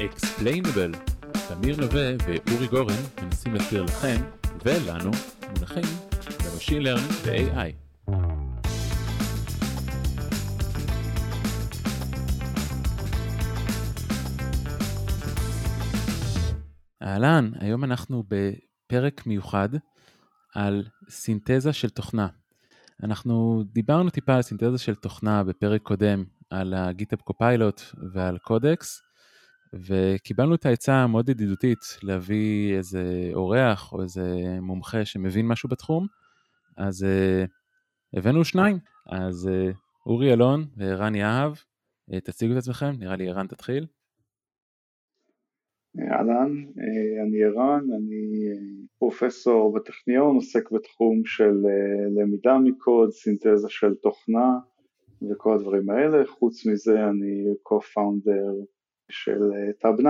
Explainable. תמיר נווה ואורי גורן מנסים להסביר לכם ולנו מונחים ב-Machine Learning ו-AI. אהלן, היום אנחנו בפרק מיוחד על סינתזה של תוכנה. אנחנו דיברנו טיפה על סינתזה של תוכנה בפרק קודם, על ה-GitHub Copilot ועל קודקס, וקיבלנו את העצה המאוד ידידותית להביא איזה אורח או איזה מומחה שמבין משהו בתחום, אז uh, הבאנו שניים. אז uh, אורי אלון וערן יהב, uh, תציגו את עצמכם, נראה לי ערן תתחיל. אהלן, אני ערן, אני פרופסור בטכניון, עוסק בתחום של למידה מקוד, סינתזה של תוכנה וכל הדברים האלה, חוץ מזה אני co-founder של Tabnine.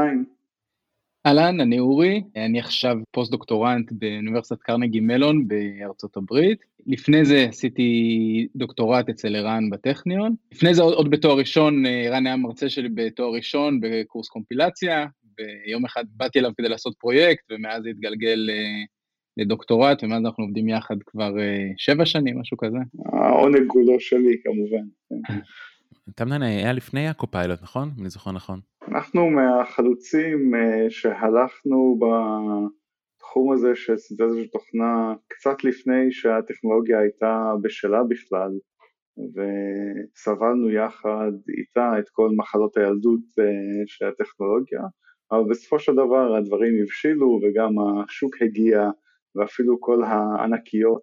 אהלן, אני אורי, אני עכשיו פוסט-דוקטורנט באוניברסיטת קרנגי מלון בארצות הברית. לפני זה עשיתי דוקטורט אצל ערן בטכניון. לפני זה עוד, עוד בתואר ראשון, ערן היה מרצה שלי בתואר ראשון בקורס קומפילציה, ויום אחד באתי אליו כדי לעשות פרויקט, ומאז זה התגלגל לדוקטורט, ומאז אנחנו עובדים יחד כבר שבע שנים, משהו כזה. העונג הוא לא שלי כמובן. טמנן היה לפני הקופיילוט, נכון? אם אני זוכר נכון. אנחנו מהחלוצים שהלכנו בתחום הזה של סינתזה של תוכנה קצת לפני שהטכנולוגיה הייתה בשלה בכלל וסבלנו יחד איתה את כל מחלות הילדות של הטכנולוגיה. אבל בסופו של דבר הדברים הבשילו וגם השוק הגיע ואפילו כל הענקיות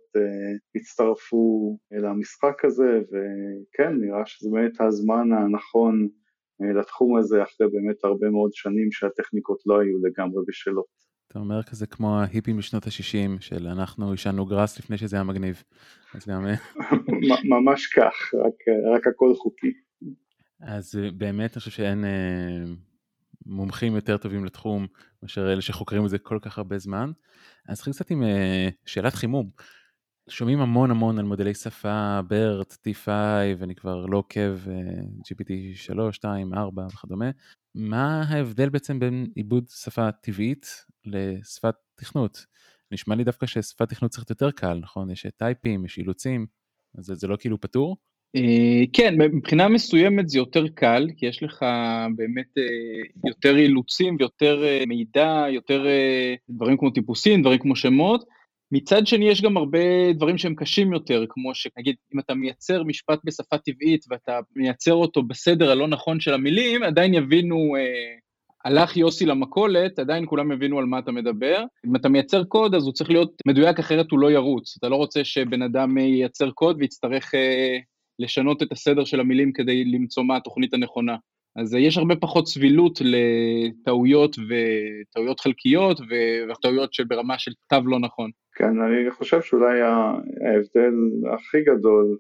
הצטרפו למשחק הזה וכן נראה שזה באמת הזמן הנכון לתחום הזה אחרי באמת הרבה מאוד שנים שהטכניקות לא היו לגמרי בשלות. אתה אומר כזה כמו ההיפים בשנות ה-60 של אנחנו עישנו גראס לפני שזה היה מגניב. אז גם... ממש כך, רק, רק הכל חוקי. אז באמת אני חושב שאין אה, מומחים יותר טובים לתחום מאשר אלה שחוקרים את זה כל כך הרבה זמן. אז נתחיל קצת עם אה, שאלת חימום. שומעים המון המון על מודלי שפה, BERT, T5, אני כבר לא עוקב, GPT 3, 2, 4 וכדומה. מה ההבדל בעצם בין עיבוד שפה טבעית לשפת תכנות? נשמע לי דווקא ששפת תכנות צריכה יותר קל, נכון? יש טייפים, יש אילוצים, אז זה לא כאילו פתור? כן, מבחינה מסוימת זה יותר קל, כי יש לך באמת יותר אילוצים ויותר מידע, יותר דברים כמו טיפוסים, דברים כמו שמות. מצד שני יש גם הרבה דברים שהם קשים יותר, כמו שנגיד אם אתה מייצר משפט בשפה טבעית ואתה מייצר אותו בסדר הלא נכון של המילים, עדיין יבינו, אה, הלך יוסי למכולת, עדיין כולם יבינו על מה אתה מדבר. אם אתה מייצר קוד אז הוא צריך להיות מדויק אחרת הוא לא ירוץ, אתה לא רוצה שבן אדם ייצר קוד ויצטרך אה, לשנות את הסדר של המילים כדי למצוא מה התוכנית הנכונה. אז יש הרבה פחות סבילות לטעויות וטעויות חלקיות וטעויות שברמה של תו לא נכון. כן, אני חושב שאולי ההבדל הכי גדול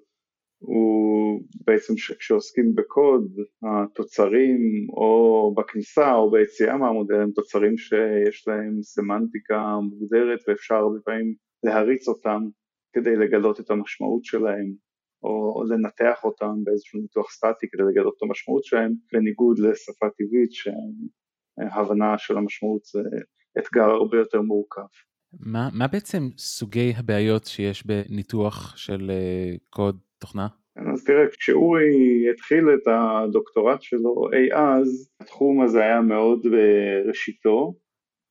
הוא בעצם שכשעוסקים בקוד, התוצרים או בכניסה או ביציאה מהמודל הם תוצרים שיש להם סמנטיקה מוגדרת ואפשר הרבה פעמים להריץ אותם כדי לגלות את המשמעות שלהם או, לנתח אותם באיזשהו ניתוח סטטי כדי לגלות את המשמעות שלהם, בניגוד לשפה טבעית שהבנה של המשמעות זה אתגר הרבה יותר מורכב. מה, מה בעצם סוגי הבעיות שיש בניתוח של uh, קוד תוכנה? אז תראה, כשאורי התחיל את הדוקטורט שלו אי אז, התחום הזה היה מאוד בראשיתו,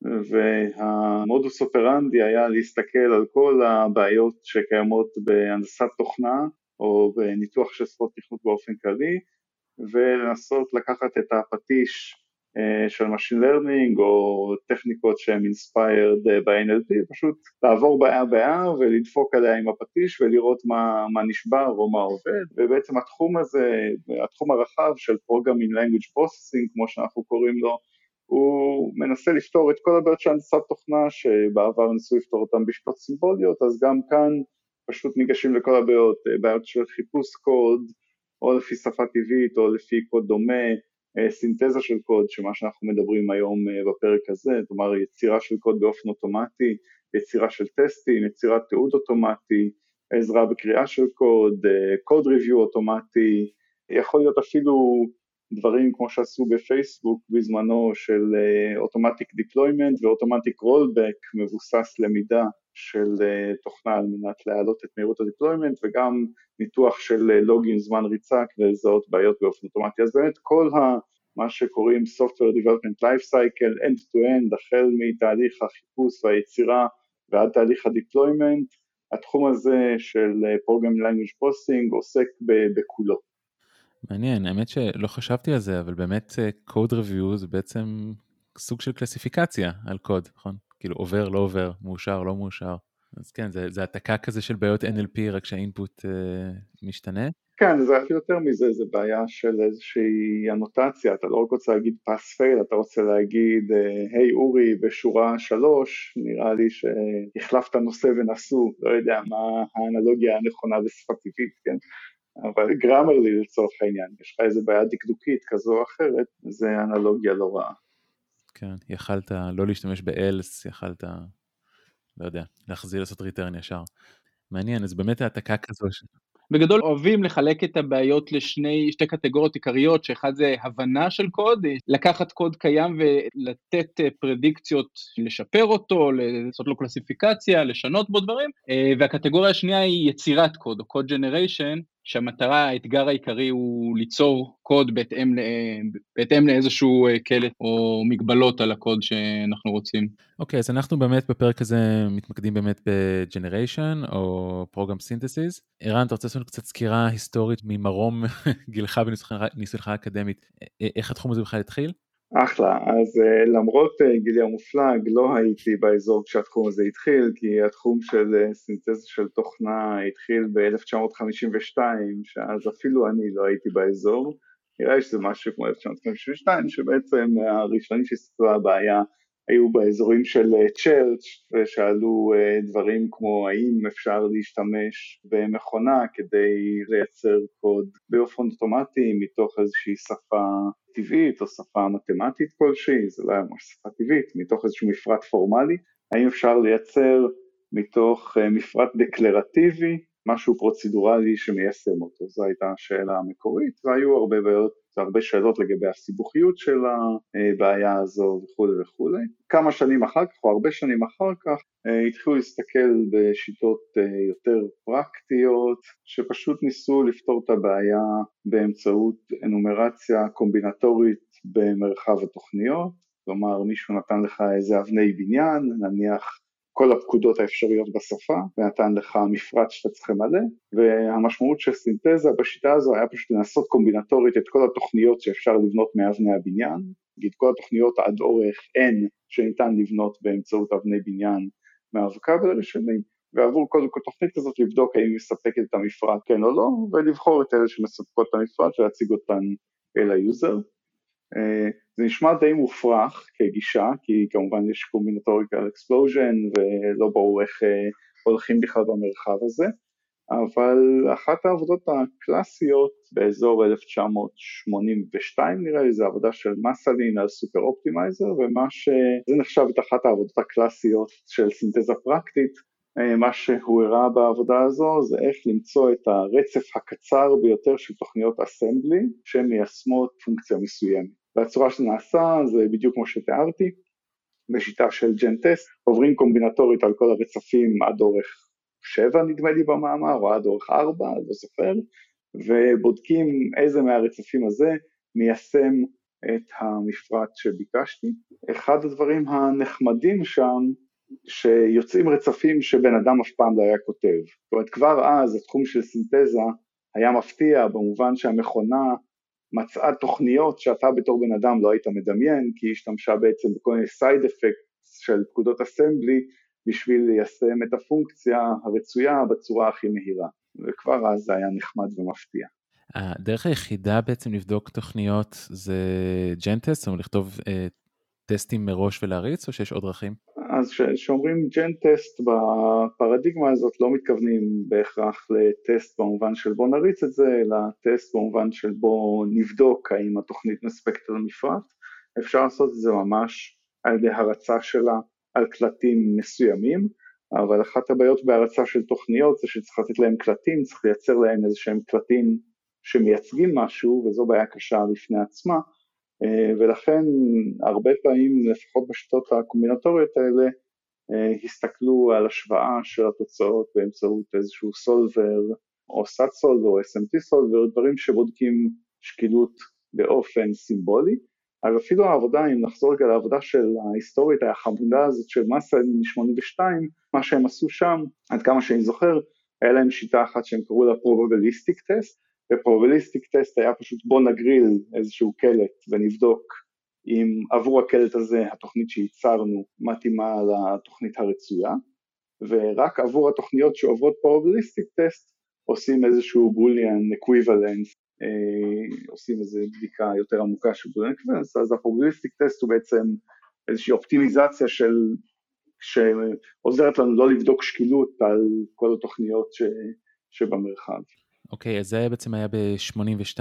והמודוס אופרנדי היה להסתכל על כל הבעיות שקיימות בהנדסת תוכנה או בניתוח של שפות תכנות באופן כללי ולנסות לקחת את הפטיש של Machine Learning או טכניקות שהן inspired ב-NLP, פשוט לעבור בעיה בעיה ולדפוק עליה עם הפטיש ולראות מה, מה נשבר או מה עובד, ובעצם התחום הזה, התחום הרחב של Programming Language Processing, כמו שאנחנו קוראים לו, הוא מנסה לפתור את כל הבעיות של הנדסת תוכנה שבעבר ניסו לפתור אותן בשיטות סימבוליות, אז גם כאן פשוט ניגשים לכל הבעיות, בעיות של חיפוש קוד, או לפי שפה טבעית או לפי קוד דומה, סינתזה של קוד, שמה שאנחנו מדברים היום בפרק הזה, כלומר יצירה של קוד באופן אוטומטי, יצירה של טסטים, יצירת תיעוד אוטומטי, עזרה בקריאה של קוד, קוד ריוויו אוטומטי, יכול להיות אפילו דברים כמו שעשו בפייסבוק בזמנו של automatic deployment ו automatic rollback מבוסס למידה של תוכנה על מנת להעלות את מהירות ה deployment וגם ניתוח של לוגים זמן ריצה כדי לזהות בעיות באופן אוטומטי. אז באמת כל ה... מה שקוראים Software Development Life Cycle, End to End, החל מתהליך החיפוש והיצירה ועד תהליך ה deployment, התחום הזה של Program Language Processing עוסק בכולו. מעניין, האמת שלא חשבתי על זה, אבל באמת Code Review זה בעצם סוג של קלסיפיקציה על קוד, נכון? כאילו עובר, לא עובר, מאושר, לא מאושר. אז כן, זה, זה העתקה כזה של בעיות NLP, רק שהאינפוט אה, משתנה. כן, זה אפילו יותר מזה, זה בעיה של איזושהי אנוטציה, אתה לא רק רוצה להגיד פס פייל, אתה רוצה להגיד, היי אורי, בשורה שלוש, נראה לי שהחלפת נושא ונשוא, לא יודע מה האנלוגיה הנכונה בשפה טבעית, כן? אבל גרמרלי לצורך העניין, יש לך איזה בעיה דקדוקית כזו או אחרת, זה אנלוגיה לא רעה. כן, יכלת לא להשתמש באלס, יכלת, לא יודע, להחזיר לעשות ריטרן ישר. מעניין, אז באמת העתקה כזו. ש... בגדול אוהבים לחלק את הבעיות לשני, שתי קטגוריות עיקריות, שאחד זה הבנה של קוד, לקחת קוד קיים ולתת אה, פרדיקציות, לשפר אותו, לעשות לו קלסיפיקציה, לשנות בו דברים, אה, והקטגוריה השנייה היא יצירת קוד, או קוד ג'נריישן, שהמטרה, האתגר העיקרי הוא ליצור קוד בהתאם, בהתאם לאיזשהו אה, קלט או מגבלות על הקוד שאנחנו רוצים. אוקיי, okay, אז אנחנו באמת בפרק הזה מתמקדים באמת ב-Generation או Program Synthesis. ערן, אתה רוצה לעשות קצת סקירה היסטורית ממרום גילך וניסיונך האקדמית, איך התחום הזה בכלל התחיל? אחלה, אז uh, למרות uh, גילי המופלג לא הייתי באזור כשהתחום הזה התחיל, כי התחום של uh, סינתזה של תוכנה התחיל ב-1952, שאז אפילו אני לא הייתי באזור, נראה לי שזה משהו כמו 1952, שבעצם הראשונים שהסתכלו על הבעיה היו באזורים של צ'רץ' ושאלו דברים כמו האם אפשר להשתמש במכונה כדי לייצר קוד באופן אוטומטי מתוך איזושהי שפה טבעית או שפה מתמטית כלשהי, זה לא היה ממש שפה טבעית, מתוך איזשהו מפרט פורמלי, האם אפשר לייצר מתוך מפרט דקלרטיבי משהו פרוצדורלי שמיישם אותו, זו הייתה השאלה המקורית והיו הרבה בעיות הרבה שאלות לגבי הסיבוכיות של הבעיה הזו וכולי וכולי. כמה שנים אחר כך, או הרבה שנים אחר כך, התחילו להסתכל בשיטות יותר פרקטיות, שפשוט ניסו לפתור את הבעיה באמצעות אנומרציה קומבינטורית במרחב התוכניות, כלומר מישהו נתן לך איזה אבני בניין, נניח כל הפקודות האפשריות בשפה ונתן לך מפרט שאתה צריך למלא והמשמעות של סינתזה בשיטה הזו היה פשוט לנסות קומבינטורית את כל התוכניות שאפשר לבנות מאבני הבניין, נגיד כל התוכניות עד אורך n שניתן לבנות באמצעות אבני בניין מהווקאבלרי שלי ועבור כל, תוכנית כזאת לבדוק האם היא מספקת את המפרט כן או לא ולבחור את אלה שמספקות את המפרט ולהציג אותן על היוזר זה נשמע די מופרך כגישה, כי כמובן יש combinatorical explosion ולא ברור איך אה, הולכים בכלל במרחב הזה, אבל אחת העבודות הקלאסיות באזור 1982 נראה לי זה עבודה של Massalin על superoptimizer ומה שזה נחשב את אחת העבודות הקלאסיות של סינתזה פרקטית אה, מה שהוא הראה בעבודה הזו זה איך למצוא את הרצף הקצר ביותר של תוכניות אסמבלי שמיישמות פונקציה מסוימת. והצורה שזה נעשה זה בדיוק כמו שתיארתי, בשיטה של ג'ן טסט, עוברים קומבינטורית על כל הרצפים עד אורך 7 נדמה לי במאמר, או עד אורך 4, לא זוכר, ובודקים איזה מהרצפים הזה מיישם את המפרט שביקשתי. אחד הדברים הנחמדים שם שיוצאים רצפים שבן אדם אף פעם לא היה כותב. זאת אומרת, כבר אז התחום של סינתזה היה מפתיע במובן שהמכונה מצאה תוכניות שאתה בתור בן אדם לא היית מדמיין, כי היא השתמשה בעצם בכל מיני סייד אפקט של פקודות אסמבלי בשביל ליישם את הפונקציה הרצויה בצורה הכי מהירה, וכבר אז זה היה נחמד ומפתיע. הדרך היחידה בעצם לבדוק תוכניות זה ג'נטס, אומרת לכתוב אה, טסטים מראש ולהריץ, או שיש עוד דרכים? אז כשאומרים ג'ן טסט בפרדיגמה הזאת לא מתכוונים בהכרח לטסט במובן של בוא נריץ את זה, אלא טסט במובן של בוא נבדוק האם התוכנית מספקת על המפרט, אפשר לעשות את זה ממש על ידי הרצה שלה על קלטים מסוימים, אבל אחת הבעיות בהרצה של תוכניות זה שצריך לתת להם קלטים, צריך לייצר להם איזה שהם קלטים שמייצגים משהו, וזו בעיה קשה בפני עצמה, ולכן הרבה פעמים, לפחות בשיטות הקומבינטוריות האלה, הסתכלו על השוואה של התוצאות באמצעות איזשהו סולבר או סאט-סולבר או SMT סולבר, דברים שבודקים שקילות באופן סימבולי, אז אפילו העבודה, אם נחזור רגע לעבודה של ההיסטורית החמודה הזאת של מסה מ-82, מה שהם עשו שם, עד כמה שאני זוכר, היה להם שיטה אחת שהם קראו לה probabilistic test, ו-probabilistic test היה פשוט בוא נגריל איזשהו קלט ונבדוק אם עבור הקלט הזה התוכנית שייצרנו מתאימה לתוכנית הרצויה, ורק עבור התוכניות שעוברות probabilistic test עושים איזשהו boolean equivalence, אה, עושים איזו בדיקה יותר עמוקה של boolean equivalence, אז ה-probabilistic test הוא בעצם איזושהי אופטימיזציה של, שעוזרת לנו לא לבדוק שקילות על כל התוכניות ש, שבמרחב. אוקיי, אז זה בעצם היה ב-82,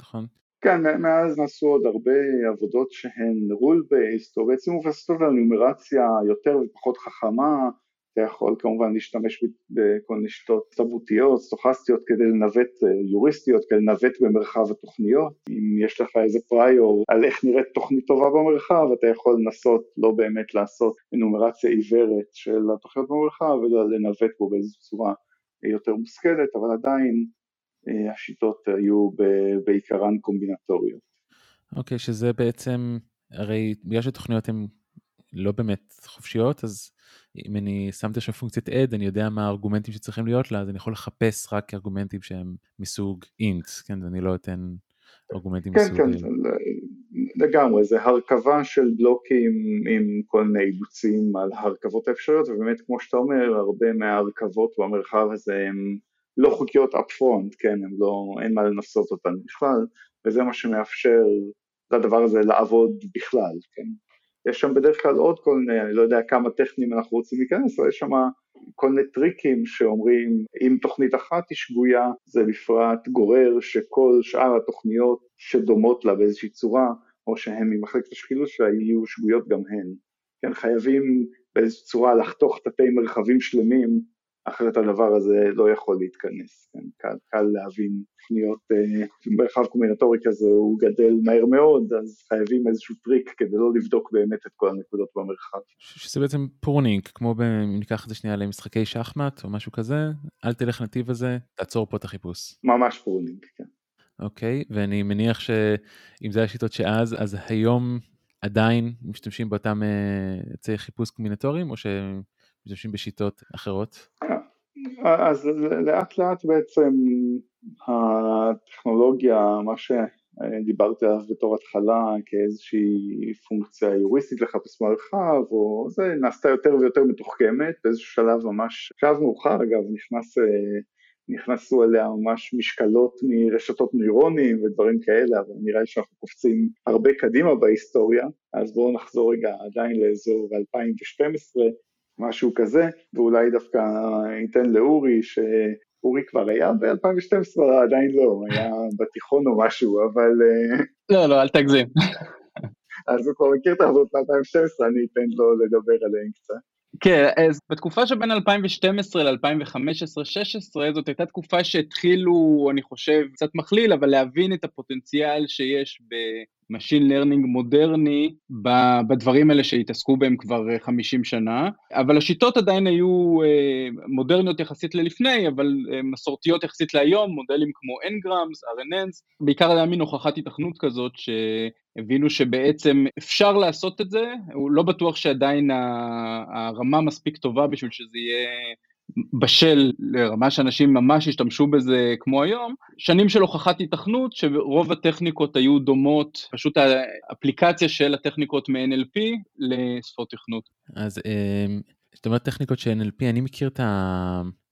נכון? כן, מאז נעשו עוד הרבה עבודות שהן rule based, או בעצם מבססות על נומרציה יותר ופחות חכמה, אתה יכול כמובן להשתמש בכל מיני שיטות תרבותיות, סטוכסטיות כדי לנווט, יוריסטיות כדי לנווט במרחב התוכניות, אם יש לך איזה פריור על איך נראית תוכנית טובה במרחב, אתה יכול לנסות לא באמת לעשות נומרציה עיוורת של התוכניות במרחב, אלא לנווט בו באיזו צורה יותר מושכלת, אבל עדיין אה, השיטות היו בעיקרן קומבינטוריות. אוקיי, okay, שזה בעצם, הרי בגלל שתוכניות הן לא באמת חופשיות, אז אם אני שמתי עכשיו פונקציית עד, אני יודע מה הארגומנטים שצריכים להיות לה, אז אני יכול לחפש רק ארגומנטים שהם מסוג אינט, כן, ואני לא אתן ארגומנטים כן, מסוג... כן, כן, לגמרי, זה הרכבה של בלוקים עם כל מיני אילוצים על הרכבות האפשריות, ובאמת, כמו שאתה אומר, הרבה מההרכבות במרחב הזה הם לא חוקיות up front, כן, הם לא, אין מה לנסות אותן בכלל, וזה מה שמאפשר לדבר הזה לעבוד בכלל, כן. יש שם בדרך כלל עוד כל מיני, אני לא יודע כמה טכניים אנחנו רוצים להיכנס, אבל יש שם כל מיני טריקים שאומרים אם תוכנית אחת היא שגויה, זה בפרט גורר שכל שאר התוכניות שדומות לה באיזושהי צורה, או שהן ממחלקת השקילות שלה יהיו שגויות גם הן. כן, חייבים באיזושהי צורה לחתוך תתי מרחבים שלמים אחרת הדבר הזה לא יכול להתכנס, כן? קל, קל להבין תוכניות, אה, מרחב קומבינטורי כזה הוא גדל מהר מאוד, אז חייבים איזשהו טריק כדי לא לבדוק באמת את כל הנקודות במרחב. שזה בעצם pruning, כמו אם ניקח את זה שנייה למשחקי שחמט או משהו כזה, אל תלך נתיב הזה, תעצור פה את החיפוש. ממש pruning, כן. אוקיי, ואני מניח שאם זה השיטות שאז, אז היום עדיין משתמשים באותם עצי אה, חיפוש קומבינטוריים, או שהם... משתמשים בשיטות אחרות? אז לאט לאט בעצם הטכנולוגיה, מה שדיברתי עליו בתור התחלה כאיזושהי פונקציה יוריסטית לחפש מרחב, או זה נעשתה יותר ויותר מתוחכמת, באיזשהו שלב ממש, שלב מאוחר אגב, נכנס, נכנסו אליה ממש משקלות מרשתות נוירונים ודברים כאלה, אבל נראה לי שאנחנו קופצים הרבה קדימה בהיסטוריה, אז בואו נחזור רגע עדיין לאזור 2012, משהו כזה, ואולי דווקא ניתן לאורי, שאורי כבר היה ב-2012, עדיין לא, היה בתיכון או משהו, אבל... אה, לא, לא, אל תגזים. אז הוא כבר מכיר את העבודות ב-2012, אני אתן לו לדבר עליהן קצת. כן, אז בתקופה שבין 2012 ל-2015-2016, זאת הייתה תקופה שהתחילו, אני חושב, קצת מכליל, אבל להבין את הפוטנציאל שיש ב machine learning מודרני בדברים האלה שהתעסקו בהם כבר 50 שנה, אבל השיטות עדיין היו אה, מודרניות יחסית ללפני, אבל אה, מסורתיות יחסית להיום, מודלים כמו Ngrams, RNNs, בעיקר היה מין הוכחת היתכנות כזאת ש... הבינו שבעצם אפשר לעשות את זה, הוא לא בטוח שעדיין הרמה מספיק טובה בשביל שזה יהיה בשל לרמה שאנשים ממש השתמשו בזה כמו היום, שנים של הוכחת היתכנות שרוב הטכניקות היו דומות, פשוט האפליקציה של הטכניקות מ-NLP לשפות תכנות. אז זאת אומרת טכניקות של NLP, אני מכיר את.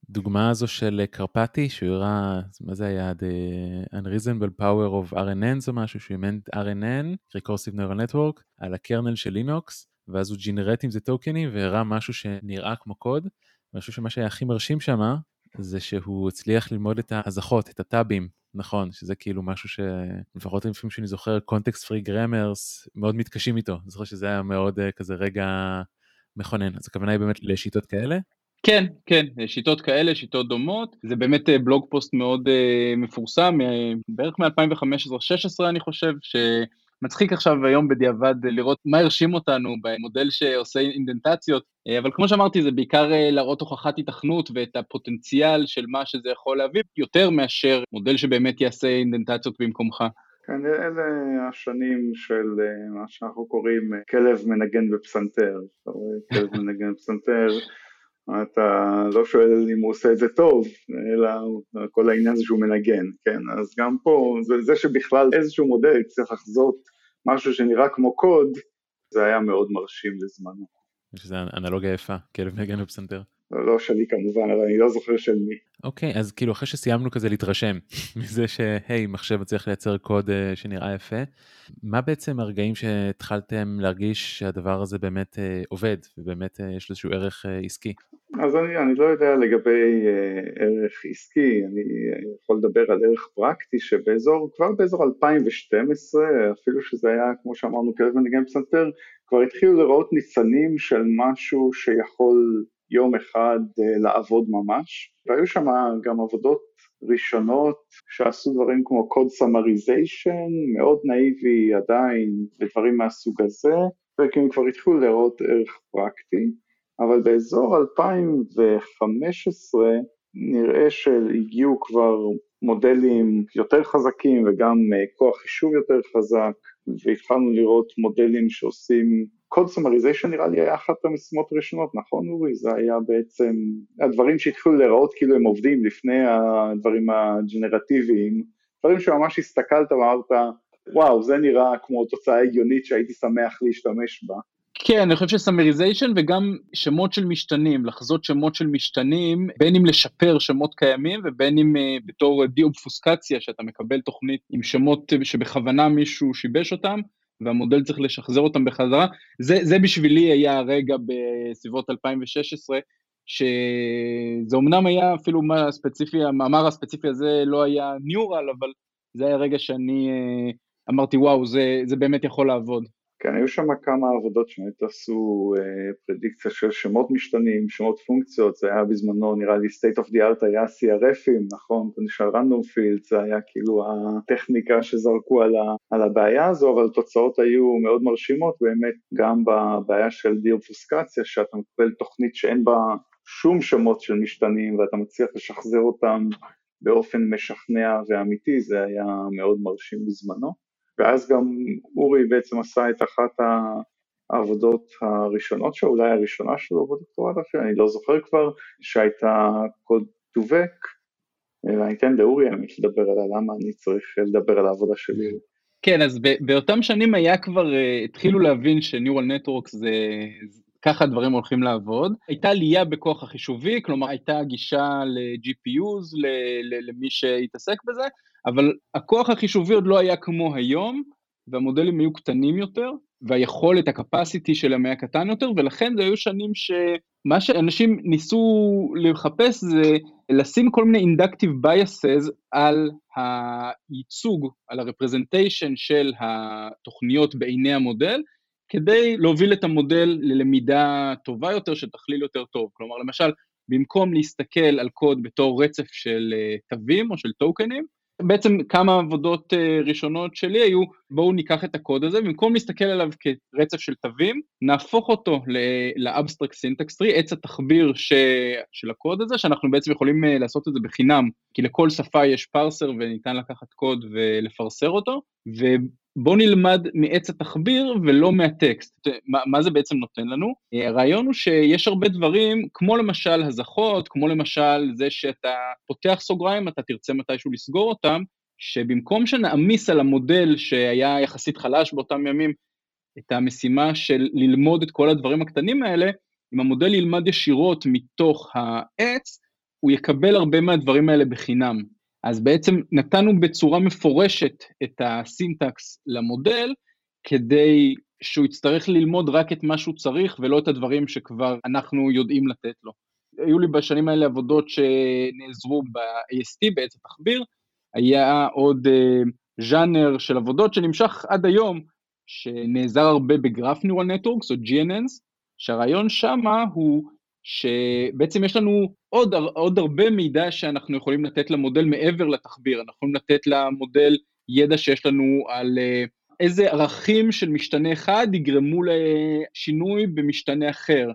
הדוגמה הזו של קרפטי, שהוא הראה, מה זה היה? The Unreasonable Power of RNNs או משהו, שהוא אימן RNN, Recursive Neural Network, על הקרנל של לינוקס, ואז הוא ג'ינרט עם זה טוקנים והראה משהו שנראה כמו קוד. ואני חושב שמה שהיה הכי מרשים שם, זה שהוא הצליח ללמוד את ההזכות, את הטאבים, נכון, שזה כאילו משהו שלפחות לפעמים שאני זוכר, קונטקסט פרי גרמרס, מאוד מתקשים איתו. אני זוכר שזה היה מאוד uh, כזה רגע מכונן. אז הכוונה היא באמת לשיטות כאלה? כן, כן, שיטות כאלה, שיטות דומות, זה באמת אה, בלוג פוסט מאוד uh, מפורסם, בערך מ-2015-2016 אני חושב, שמצחיק עכשיו היום בדיעבד לראות מה הרשים אותנו במודל שעושה אינדנטציות, אבל כמו שאמרתי זה בעיקר להראות הוכחת התכנות ואת הפוטנציאל של מה שזה יכול להביא, יותר מאשר מודל שבאמת יעשה אינדנטציות במקומך. כן, אלה השנים של מה שאנחנו קוראים כלב מנגן בפסנתר, אתה רואה כלב מנגן בפסנתר אתה לא שואל אם הוא עושה את זה טוב, אלא כל העניין זה שהוא מנגן, כן? אז גם פה, זה, זה שבכלל איזשהו מודל צריך לחזות משהו שנראה כמו קוד, זה היה מאוד מרשים לזמנו. יש איזו אנלוגיה יפה, כלב מנגן בפסנתר. לא שלי כמובן, אבל אני לא זוכר של מי. אוקיי, okay, אז כאילו אחרי שסיימנו כזה להתרשם מזה שהי, מחשב מצליח לייצר קוד uh, שנראה יפה, מה בעצם הרגעים שהתחלתם להרגיש שהדבר הזה באמת uh, עובד ובאמת uh, יש איזשהו ערך uh, עסקי? אז אני, אני לא יודע לגבי uh, ערך עסקי, אני יכול לדבר על ערך פרקטי שבאזור, כבר באזור 2012, אפילו שזה היה כמו שאמרנו כלב מנגן פסנתר, כבר התחילו לראות ניצנים של משהו שיכול יום אחד אה, לעבוד ממש, והיו שם גם עבודות ראשונות שעשו דברים כמו code summarization, מאוד נאיבי עדיין, ודברים מהסוג הזה, והם כבר התחילו לראות ערך פרקטי, אבל באזור 2015 נראה שהגיעו כבר מודלים יותר חזקים וגם אה, כוח חישוב יותר חזק, והתחלנו לראות מודלים שעושים code summarization נראה לי היה אחת המשימות הראשונות, נכון אורי? זה היה בעצם הדברים שהתחילו להיראות כאילו הם עובדים לפני הדברים הג'נרטיביים, דברים שממש הסתכלת ואמרת, וואו, זה נראה כמו תוצאה הגיונית שהייתי שמח להשתמש בה. כן, אני חושב שסמריזיישן וגם שמות של משתנים, לחזות שמות של משתנים, בין אם לשפר שמות קיימים ובין אם uh, בתור די-אובפוסקציה, שאתה מקבל תוכנית עם שמות שבכוונה מישהו שיבש אותם, והמודל צריך לשחזר אותם בחזרה. זה, זה בשבילי היה הרגע בסביבות 2016, שזה אמנם היה אפילו מה הספציפי, המאמר הספציפי הזה לא היה ניורל, אבל זה היה רגע שאני אה, אמרתי, וואו, זה, זה באמת יכול לעבוד. כן, היו שם כמה עבודות שבאמת עשו אה, פרדיקציה של שמות משתנים, שמות פונקציות, זה היה בזמנו נראה לי state of the art היה CRFים, נכון? זה נשאר random field, זה היה כאילו הטכניקה שזרקו על, ה, על הבעיה הזו, אבל התוצאות היו מאוד מרשימות באמת גם בבעיה של דיאופוסקציה, שאתה מקבל תוכנית שאין בה שום שמות של משתנים ואתה מצליח לשחזר אותם באופן משכנע ואמיתי, זה היה מאוד מרשים בזמנו. ואז גם אורי בעצם עשה את אחת העבודות הראשונות שלו, אולי הראשונה שלו בדוקטורט אפילו, אני לא זוכר כבר, שהייתה קוד דובק, ואני אתן לאורי האמת לדבר עליה, למה אני צריך לדבר על העבודה שלי. כן, אז באותם שנים היה כבר, uh, התחילו להבין שניורל נטוורקס זה, ככה הדברים הולכים לעבוד. הייתה עלייה בכוח החישובי, כלומר הייתה גישה ל-GPUs, למי שהתעסק בזה, אבל הכוח החישובי עוד לא היה כמו היום, והמודלים היו קטנים יותר, והיכולת, הקפסיטי שלהם היה קטן יותר, ולכן זה היו שנים שמה שאנשים ניסו לחפש זה לשים כל מיני אינדקטיב biases על הייצוג, על ה-representation של התוכניות בעיני המודל, כדי להוביל את המודל ללמידה טובה יותר, שתכליל יותר טוב. כלומר, למשל, במקום להסתכל על קוד בתור רצף של אה, תווים או של טוקנים, בעצם כמה עבודות אה, ראשונות שלי היו, בואו ניקח את הקוד הזה, במקום להסתכל עליו כרצף של תווים, נהפוך אותו ל abstract syntax tree, עץ התחביר ש... של הקוד הזה, שאנחנו בעצם יכולים אה, לעשות את זה בחינם, כי לכל שפה יש parser וניתן לקחת קוד ולפרסר אותו, בואו נלמד מעץ התחביר ולא מהטקסט. מה, מה זה בעצם נותן לנו? הרעיון הוא שיש הרבה דברים, כמו למשל הזכות, כמו למשל זה שאתה פותח סוגריים, אתה תרצה מתישהו לסגור אותם, שבמקום שנעמיס על המודל שהיה יחסית חלש באותם ימים, את המשימה של ללמוד את כל הדברים הקטנים האלה, אם המודל ילמד ישירות מתוך העץ, הוא יקבל הרבה מהדברים האלה בחינם. אז בעצם נתנו בצורה מפורשת את הסינטקס למודל, כדי שהוא יצטרך ללמוד רק את מה שהוא צריך ולא את הדברים שכבר אנחנו יודעים לתת לו. היו לי בשנים האלה עבודות שנעזרו ב-AST, בעץ התחביר, היה עוד uh, ז'אנר של עבודות שנמשך עד היום, שנעזר הרבה בגרף ניורל נטוורקס או GNNs, שהרעיון שמה הוא שבעצם יש לנו עוד, עוד הרבה מידע שאנחנו יכולים לתת למודל מעבר לתחביר, אנחנו יכולים לתת למודל ידע שיש לנו על אה, איזה ערכים של משתנה אחד יגרמו לשינוי במשתנה אחר.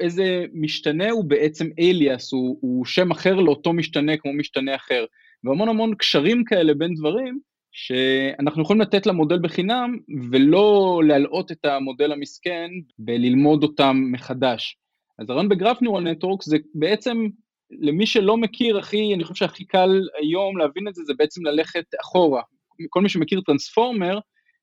איזה משתנה הוא בעצם אליאס, הוא, הוא שם אחר לאותו משתנה כמו משתנה אחר. והמון המון קשרים כאלה בין דברים, שאנחנו יכולים לתת למודל בחינם, ולא להלאות את המודל המסכן בללמוד אותם מחדש. אז הרעיון ב graph neural network זה בעצם, למי שלא מכיר, הכי, אני חושב שהכי קל היום להבין את זה, זה בעצם ללכת אחורה. כל מי שמכיר transformer,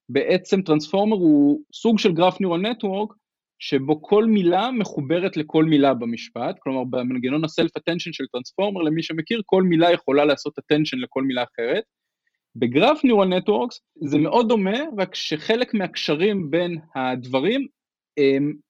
בעצם transformer הוא סוג של graph neural network, שבו כל מילה מחוברת לכל מילה במשפט, כלומר במנגנון ה self attention של transformer, למי שמכיר, כל מילה יכולה לעשות attention לכל מילה אחרת. ב graph neural networks זה מאוד דומה, רק שחלק מהקשרים בין הדברים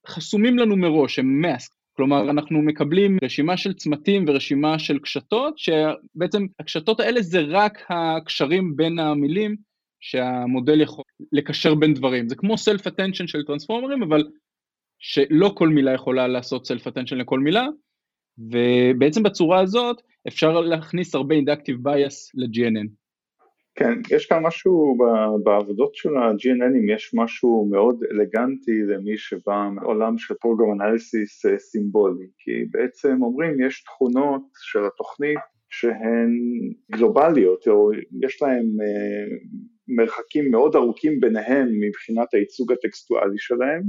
חסומים לנו מראש, הם מאסק. כלומר, אנחנו מקבלים רשימה של צמתים ורשימה של קשתות, שבעצם הקשתות האלה זה רק הקשרים בין המילים שהמודל יכול לקשר בין דברים. זה כמו self attention של טרנספורמרים, אבל שלא כל מילה יכולה לעשות self attention לכל מילה, ובעצם בצורה הזאת אפשר להכניס הרבה inductive bias ל-GNN. כן, יש כאן משהו בעבודות של ה-GNNים, יש משהו מאוד אלגנטי למי שבא מעולם של פרוגרם אנליסיס אה, סימבולי, כי בעצם אומרים יש תכונות של התוכנית שהן גלובליות, או יש להן אה, מרחקים מאוד ארוכים ביניהן מבחינת הייצוג הטקסטואלי שלהם,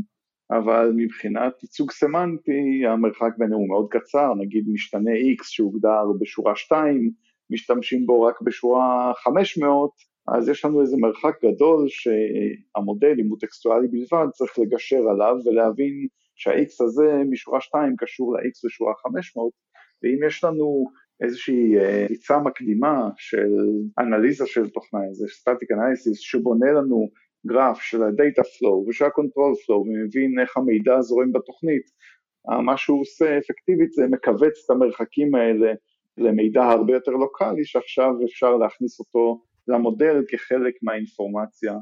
אבל מבחינת ייצוג סמנטי המרחק ביניהם הוא מאוד קצר, נגיד משתנה X שהוגדר בשורה 2, משתמשים בו רק בשורה 500, אז יש לנו איזה מרחק גדול שהמודל, אם הוא טקסטואלי בלבד, צריך לגשר עליו ולהבין שה-X הזה משורה 2 קשור ל-X בשורה 500, ואם יש לנו איזושהי אה, ריצה מקדימה של אנליזה של תוכנה, איזה סטטיק אנליסיס שבונה לנו גרף של ה-data flow ושל ה-control flow ומבין איך המידע זורם בתוכנית, מה שהוא עושה אפקטיבית זה מכווץ את המרחקים האלה למידע הרבה יותר לוקאלי שעכשיו אפשר להכניס אותו למודל כחלק מהאינפורמציה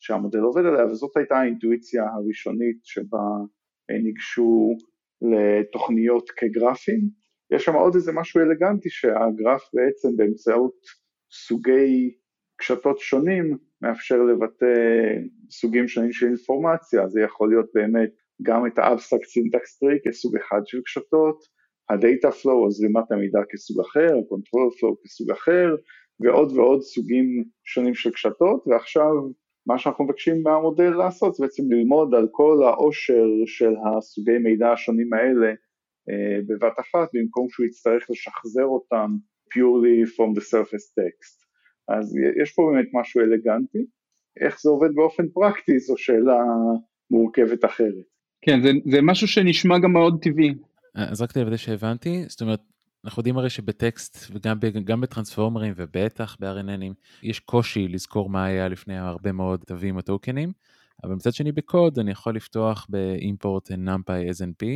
שהמודל עובד עליה וזאת הייתה האינטואיציה הראשונית שבה ניגשו לתוכניות כגרפים. יש שם עוד איזה משהו אלגנטי שהגרף בעצם באמצעות סוגי קשתות שונים מאפשר לבטא סוגים שונים של אינפורמציה, זה יכול להיות באמת גם את ה-abstract syntax tree כסוג אחד של קשתות, ה-data flow או זרימת המידע כסוג אחר, ה-control flow כסוג אחר, ועוד ועוד סוגים שונים של קשתות, ועכשיו מה שאנחנו מבקשים מהמודל לעשות זה בעצם ללמוד על כל העושר של הסוגי מידע השונים האלה אה, בבת אחת, במקום שהוא יצטרך לשחזר אותם purely from the surface text. אז יש פה באמת משהו אלגנטי, איך זה עובד באופן פרקטי זו שאלה מורכבת אחרת. כן, זה, זה משהו שנשמע גם מאוד טבעי. אז רק לוודא שהבנתי, זאת אומרת, אנחנו יודעים הרי שבטקסט וגם בטרנספורמרים ובטח ב-RNNים יש קושי לזכור מה היה לפני הרבה מאוד תווים או טוקנים, אבל מצד שני בקוד אני יכול לפתוח באימפורט numpy snp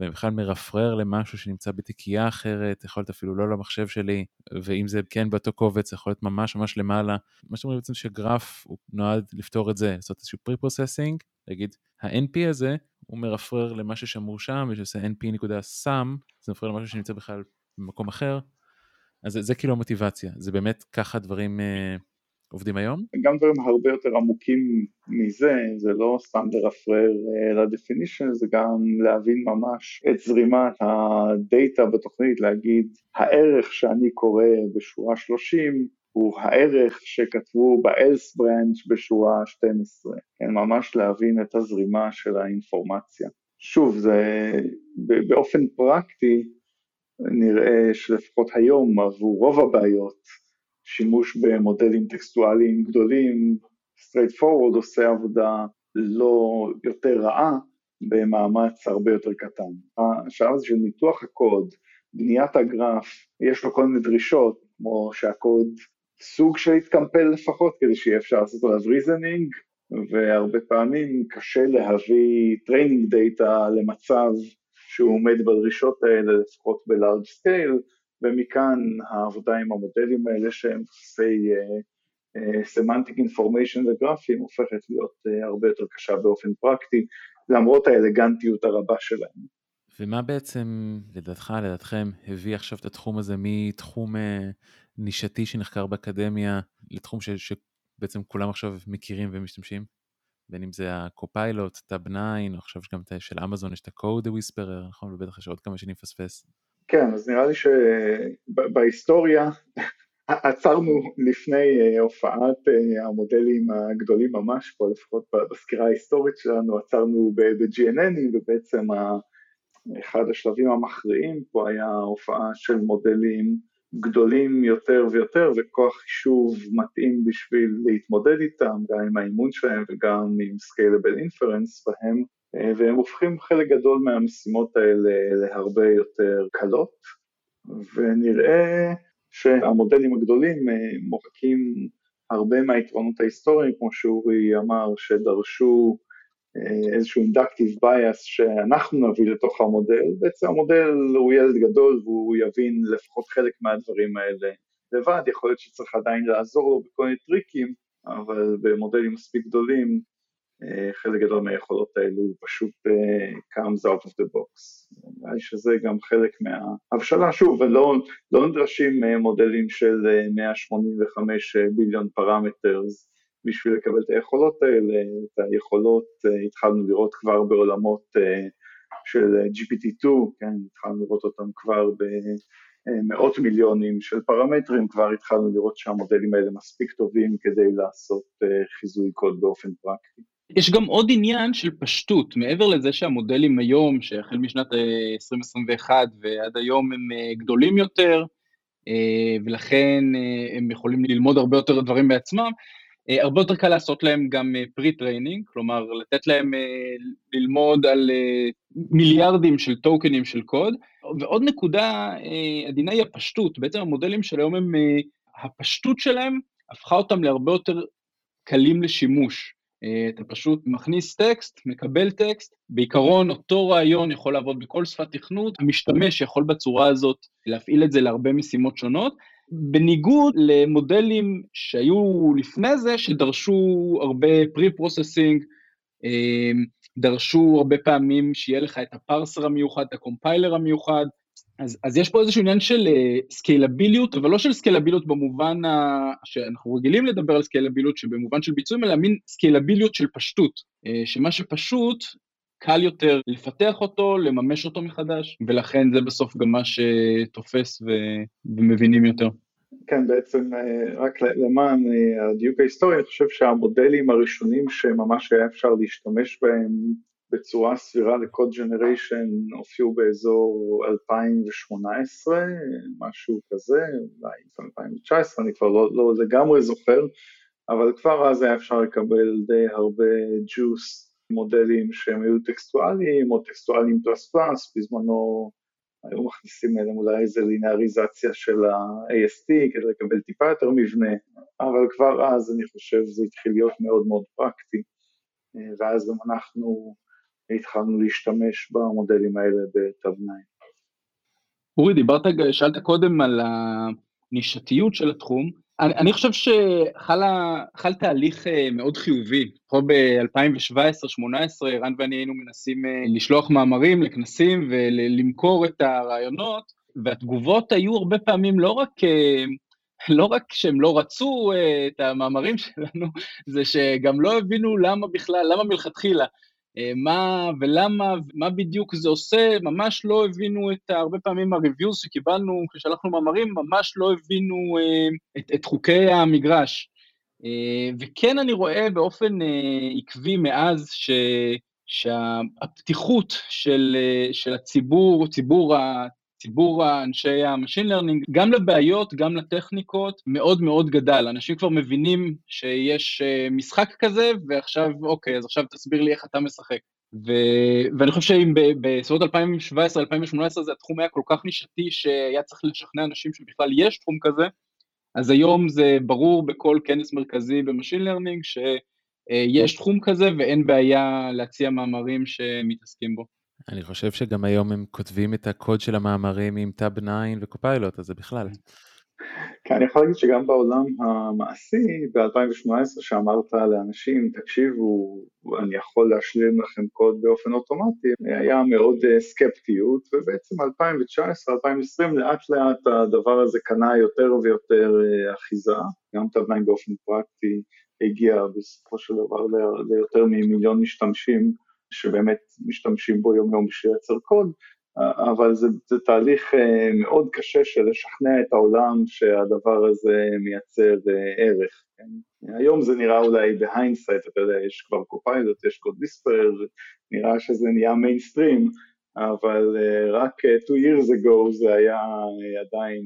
ובכלל מרפרר למשהו שנמצא בתיקייה אחרת, יכול להיות אפילו לא למחשב שלי, ואם זה כן באותו קובץ, יכול להיות ממש ממש למעלה. מה שאומרים בעצם שגרף הוא נועד לפתור את זה, לעשות איזשהו pre-processing, להגיד, ה-NP הזה הוא מרפרר למה ששמור שם, ושעושה np.sum, זה מרפרר למשהו שנמצא בכלל במקום אחר, אז זה, זה כאילו המוטיבציה, זה באמת ככה דברים... Uh, עובדים היום? גם דברים הרבה יותר עמוקים מזה, זה לא סתם לרפרר אה, ל definition, זה גם להבין ממש את זרימת ה data בתוכנית, להגיד הערך שאני קורא בשורה 30 הוא הערך שכתבו ב-else branch בשורה 12, כן, ממש להבין את הזרימה של האינפורמציה. שוב, זה באופן פרקטי נראה שלפחות היום עבור רוב הבעיות שימוש במודלים טקסטואליים גדולים, straight forward עושה עבודה לא יותר רעה במאמץ הרבה יותר קטן. השלב הזה של ניתוח הקוד, בניית הגרף, יש לו כל מיני דרישות, כמו שהקוד סוג של יתקמפל לפחות, כדי שיהיה אפשר לעשות עליו reasoning, והרבה פעמים קשה להביא training data למצב שהוא עומד בדרישות האלה, לפחות ב large scale, ומכאן העבודה עם המודלים האלה שהם מבוססי semantic information וגרפים הופכת להיות uh, הרבה יותר קשה באופן פרקטי, למרות האלגנטיות הרבה שלהם. ומה בעצם, לדעתך, לדעתכם, הביא עכשיו את התחום הזה מתחום אה, נישתי שנחקר באקדמיה לתחום ש, שבעצם כולם עכשיו מכירים ומשתמשים? בין אם זה הקופיילוט, טאב 9, או עכשיו גם של אמזון יש את ה-code whisperer, נכון? ובטח יש עוד כמה שאני מפספס. כן, אז נראה לי שבהיסטוריה עצרנו לפני אה, הופעת אה, המודלים הגדולים ממש פה, לפחות בסקירה ההיסטורית שלנו, עצרנו ב-GNN ובעצם אחד השלבים המכריעים פה היה הופעה של מודלים גדולים יותר ויותר וכוח חישוב מתאים בשביל להתמודד איתם, גם עם האימון שלהם וגם עם Scalable Inference בהם, אה, והם הופכים חלק גדול מהמשימות האלה להרבה יותר קלות, ונראה שהמודלים הגדולים אה, מוחקים הרבה מהיתרונות ההיסטוריים, כמו שאורי אמר, שדרשו איזשהו inductive bias שאנחנו נביא לתוך המודל, בעצם המודל הוא ילד גדול והוא יבין לפחות חלק מהדברים האלה לבד, יכול להיות שצריך עדיין לעזור לו בכל מיני טריקים, אבל במודלים מספיק גדולים אה, חלק גדול מהיכולות האלו פשוט uh, comes out of the box. נראה לי שזה גם חלק מההבשלה, שוב, ולא לא נדרשים מודלים של uh, 185 ביליון פרמטרס בשביל לקבל את היכולות האלה, את היכולות uh, התחלנו לראות כבר בעולמות uh, של GPT-2, כן, התחלנו לראות אותם כבר במאות מיליונים של פרמטרים, כבר התחלנו לראות שהמודלים האלה מספיק טובים כדי לעשות חיזוי קוד באופן פרקטי. יש גם עוד עניין של פשטות, מעבר לזה שהמודלים היום, שהחל משנת 2021 אה, ועד היום הם אה, גדולים יותר, אה, ולכן הם יכולים ללמוד הרבה יותר דברים בעצמם, הרבה יותר קל לעשות להם גם pre-training, כלומר לתת להם ללמוד על מיליארדים של טוקנים של קוד. ועוד נקודה עדינה היא הפשטות, בעצם המודלים של היום הם, הפשטות שלהם הפכה אותם להרבה יותר קלים לשימוש. אה, אתה פשוט מכניס טקסט, מקבל טקסט, בעיקרון אותו רעיון יכול לעבוד בכל שפת תכנות, המשתמש יכול בצורה הזאת להפעיל את זה להרבה משימות שונות, בניגוד למודלים שהיו לפני זה, שדרשו הרבה pre-processing, אה, דרשו הרבה פעמים שיהיה לך את ה parser המיוחד, את ה compiler המיוחד, אז, אז יש פה איזשהו עניין של סקיילביליות, uh, אבל לא של סקיילביליות במובן ה... שאנחנו רגילים לדבר על סקיילביליות, שבמובן של ביצועים, אלא מין סקיילביליות של פשטות, uh, שמה שפשוט, קל יותר לפתח אותו, לממש אותו מחדש, ולכן זה בסוף גם מה שתופס ו... ומבינים יותר. כן, בעצם אה, רק למען הדיוק ההיסטורי, אני חושב שהמודלים הראשונים שממש היה אפשר להשתמש בהם בצורה סבירה לקוד ג'נריישן הופיעו באזור 2018, משהו כזה, אולי 2019, אני כבר לא, לא לגמרי זוכר, אבל כבר אז היה אפשר לקבל די הרבה ג'וס מודלים שהם היו טקסטואליים או טקסטואליים פלוס פלוס, בזמנו היו מכניסים אליהם אולי איזה לינאריזציה של ה-AST כדי לקבל טיפה יותר מבנה, אבל כבר אז אני חושב זה התחיל להיות מאוד מאוד פרקטי, ואז גם אנחנו התחלנו להשתמש במודלים האלה 9. אורי, דיברת, שאלת קודם על הנישתיות של התחום. אני, אני חושב שחל תהליך אה, מאוד חיובי. פה ב-2017-2018, רן ואני היינו מנסים אה, לשלוח מאמרים לכנסים ולמכור את הרעיונות, והתגובות היו הרבה פעמים לא רק אה, לא רק שהם לא רצו את המאמרים שלנו, זה שגם לא הבינו למה בכלל, למה מלכתחילה. אה, מה ולמה, מה בדיוק זה עושה, ממש לא הבינו את, הרבה פעמים ה-reviews שקיבלנו כששלחנו מאמרים, ממש לא הבינו אה, את, את חוקי המגרש. אה, וכן אני רואה באופן עקבי מאז ש, שהפתיחות של, של הציבור, ציבור ציבור האנשי ה machine learning, גם לבעיות, גם לטכניקות, מאוד מאוד גדל. אנשים כבר מבינים שיש אה, משחק כזה, ועכשיו, אוקיי, אז עכשיו תסביר לי איך אתה משחק. ו... ואני חושב שאם בסביבות 2017-2018 זה התחום היה כל כך נישתי שהיה צריך לשכנע אנשים שבכלל יש תחום כזה, אז היום זה ברור בכל כנס מרכזי ב machine learning שיש תחום כזה ואין בעיה להציע מאמרים שמתעסקים בו. אני חושב שגם היום הם כותבים את הקוד של המאמרים עם Tabnine ו Copilot, אז זה בכלל. כן, אני יכול להגיד שגם בעולם המעשי, ב-2018 שאמרת לאנשים, תקשיבו, אני יכול להשלים לכם קוד באופן אוטומטי, היה מאוד uh, סקפטיות, ובעצם 2019-2020 לאט לאט הדבר הזה קנה יותר ויותר uh, אחיזה, גם Tabnine באופן פרקטי הגיע בסופו של דבר ליותר ממיליון משתמשים, שבאמת משתמשים בו יום יום בשביל לייצר קוד, אבל זה, זה תהליך אה, מאוד קשה של לשכנע את העולם שהדבר הזה מייצר אה, ערך. כן? היום זה נראה אולי ב hindsight, אתה יודע, יש כבר Copilot, יש CodeWhisperer, נראה שזה נהיה מיינסטרים, אבל אה, רק two years ago זה היה עדיין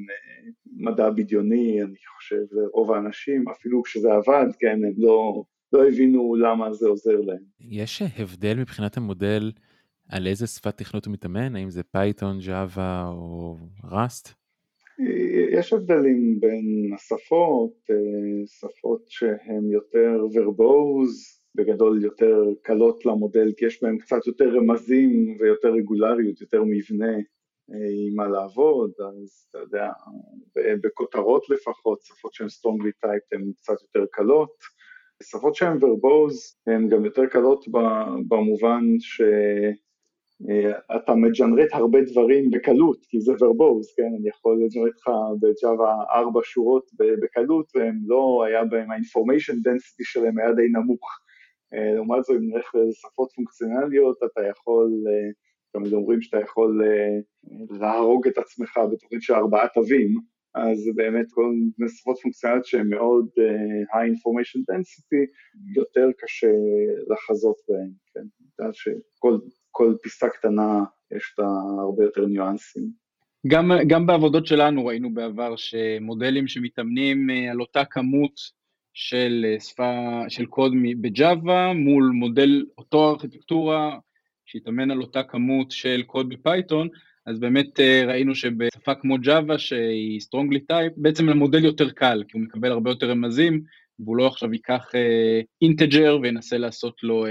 מדע בדיוני, אני חושב, לרוב האנשים, אפילו כשזה עבד, כן, הם לא, לא הבינו למה זה עוזר להם. יש הבדל מבחינת המודל על איזה שפת תכנות הוא מתאמן? האם זה Python, Java או Rust? יש הבדלים בין השפות, אה, שפות שהן יותר verbose, בגדול יותר קלות למודל כי יש בהן קצת יותר רמזים ויותר רגולריות, יותר מבנה אה, עם מה לעבוד, אז אתה יודע, בכותרות לפחות, שפות שהן strongly type הן קצת יותר קלות. שפות שהן verbose הן גם יותר קלות במובן ש... אה, מ generate הרבה דברים בקלות, כי זה verbose, כן? אני יכול ל generate לך בג'אווה ארבע שורות בקלות, והם לא היה בהם ה-information density שלהם היה די נמוך. אה, לעומת זאת, אם נלך לשפות פונקציונליות, אתה יכול, אה, תמיד אומרים שאתה יכול להרוג את עצמך בתוכנית של ארבעה תווים, אז באמת כל מיני שפות פונקציונליות שהן מאוד high information density, יותר קשה לחזות בהן, כן? בגלל שכל כל פיסה קטנה יש לה הרבה יותר ניואנסים. גם, גם בעבודות שלנו ראינו בעבר שמודלים שמתאמנים אה, על אותה כמות של אה, שפה, של קוד בג'אווה מול מודל, אותו ארכיטקטורה שהתאמן על אותה כמות של קוד בפייתון, אז באמת אה, ראינו שבשפה כמו ג'אווה שהיא strongly type, בעצם המודל יותר קל, כי הוא מקבל הרבה יותר רמזים, והוא לא עכשיו ייקח integer וינסה לעשות לו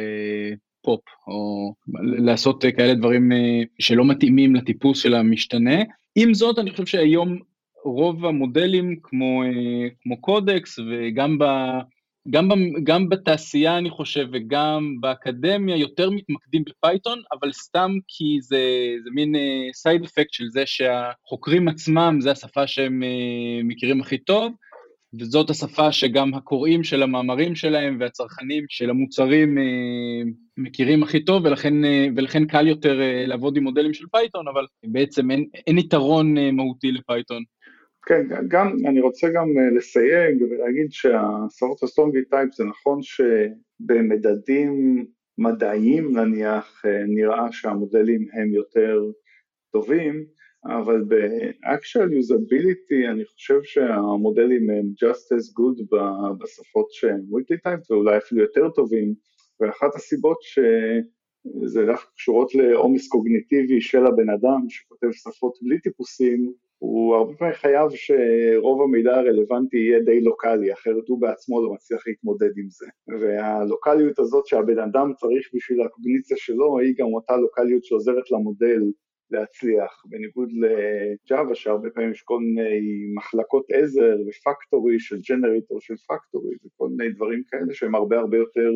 פופ, או לעשות כאלה דברים אה, שלא מתאימים לטיפוס של המשתנה. עם זאת, אני חושב שהיום רוב המודלים כמו, אה, כמו קודקס וגם. גם, גם בתעשייה אני חושב וגם באקדמיה יותר מתמקדים בפייתון, אבל סתם כי זה, זה מין side uh, effect של זה שהחוקרים עצמם, זה השפה שהם uh, מכירים הכי טוב, וזאת השפה שגם הקוראים של המאמרים שלהם והצרכנים של המוצרים אה, מכירים הכי טוב, ולכן, אה, ולכן קל יותר אה, לעבוד עם מודלים של פייתון, אבל בעצם אין, אין יתרון מהותי לפייתון. כן, גם, אני רוצה גם לסייג ולהגיד שהסורת ה strongly type זה נכון שבמדדים מדעיים נניח נראה שהמודלים הם יותר טובים, אבל ב-actual אני חושב שהמודלים הם just as good בשפות שהם untyped ואולי אפילו יותר טובים, ואחת הסיבות שזה דווקא קשורות לעומס קוגניטיבי של הבן אדם שכותב שפות בלי טיפוסים, הוא הרבה פעמים חייב שרוב המידע הרלוונטי יהיה די לוקאלי, אחרת הוא בעצמו לא מצליח להתמודד עם זה. והלוקאליות הזאת שהבן אדם צריך בשביל הקוגניציה שלו, היא גם אותה לוקאליות שעוזרת למודל להצליח, בניגוד לג'אווה שהרבה פעמים יש כל מיני מחלקות עזר ופקטורי של ג'נרטור של פקטורי וכל מיני דברים כאלה שהם הרבה הרבה יותר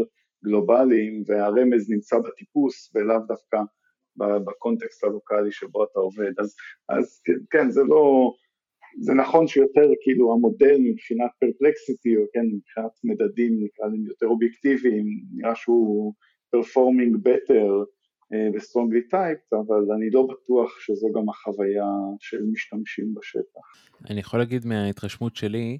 גלובליים והרמז נמצא בטיפוס ולאו דווקא בקונטקסט הלוקאלי שבו אתה עובד. אז, אז כן, זה לא, זה נכון שיותר כאילו המודל מבחינת perplexity או כן מבחינת מדדים נקרא להם יותר אובייקטיביים, נראה שהוא performing better ב strongly typed, אבל אני לא בטוח שזו גם החוויה של משתמשים בשטח. אני יכול להגיד מההתרשמות שלי,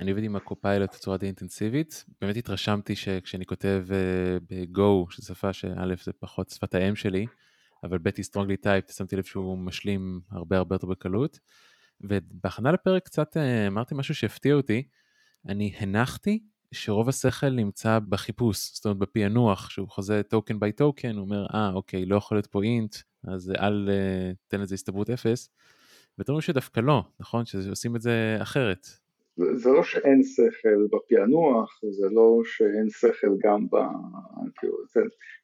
אני עובד עם הקופיילוט בצורה די אינטנסיבית, באמת התרשמתי שכשאני כותב אה, ב-Go, שזו שפה שא' זה פחות שפת האם שלי, אבל ב' היא strongly typed, שמתי לב שהוא משלים הרבה הרבה יותר בקלות. ובהכנה לפרק קצת אה, אמרתי משהו שהפתיע אותי, אני הנחתי שרוב השכל נמצא בחיפוש, זאת אומרת בפענוח, שהוא חוזה token by token, הוא אומר, אה, אוקיי, לא יכול להיות פה int, אז אל uh, תן לזה הסתברות אפס. ואתם אומרים שדווקא לא, נכון? שעושים את זה אחרת. זה לא שאין שכל בפענוח, זה לא שאין שכל גם ב... כאילו,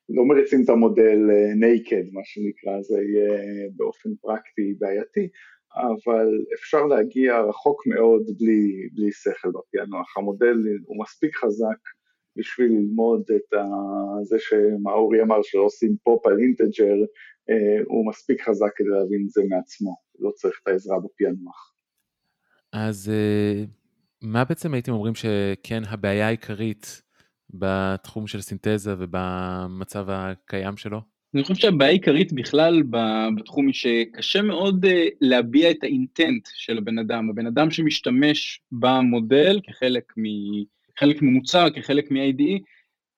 לא מריצים את המודל נקד, מה שנקרא, זה יהיה באופן פרקטי בעייתי, אבל אפשר להגיע רחוק מאוד בלי, בלי שכל בפענוח. המודל הוא מספיק חזק בשביל ללמוד את ה... זה שמאורי אמר שלא עושים פופ על אינטג'ר, אה, הוא מספיק חזק כדי להבין את זה מעצמו, לא צריך את העזרה בפענוח. אז אה, מה בעצם הייתם אומרים שכן הבעיה העיקרית בתחום של סינתזה ובמצב הקיים שלו? אני חושב שהבעיה העיקרית בכלל בתחום היא שקשה מאוד אה, להביע את האינטנט של הבן אדם. הבן אדם שמשתמש במודל כחלק, מ, חלק ממוצר, כחלק מ-IDE,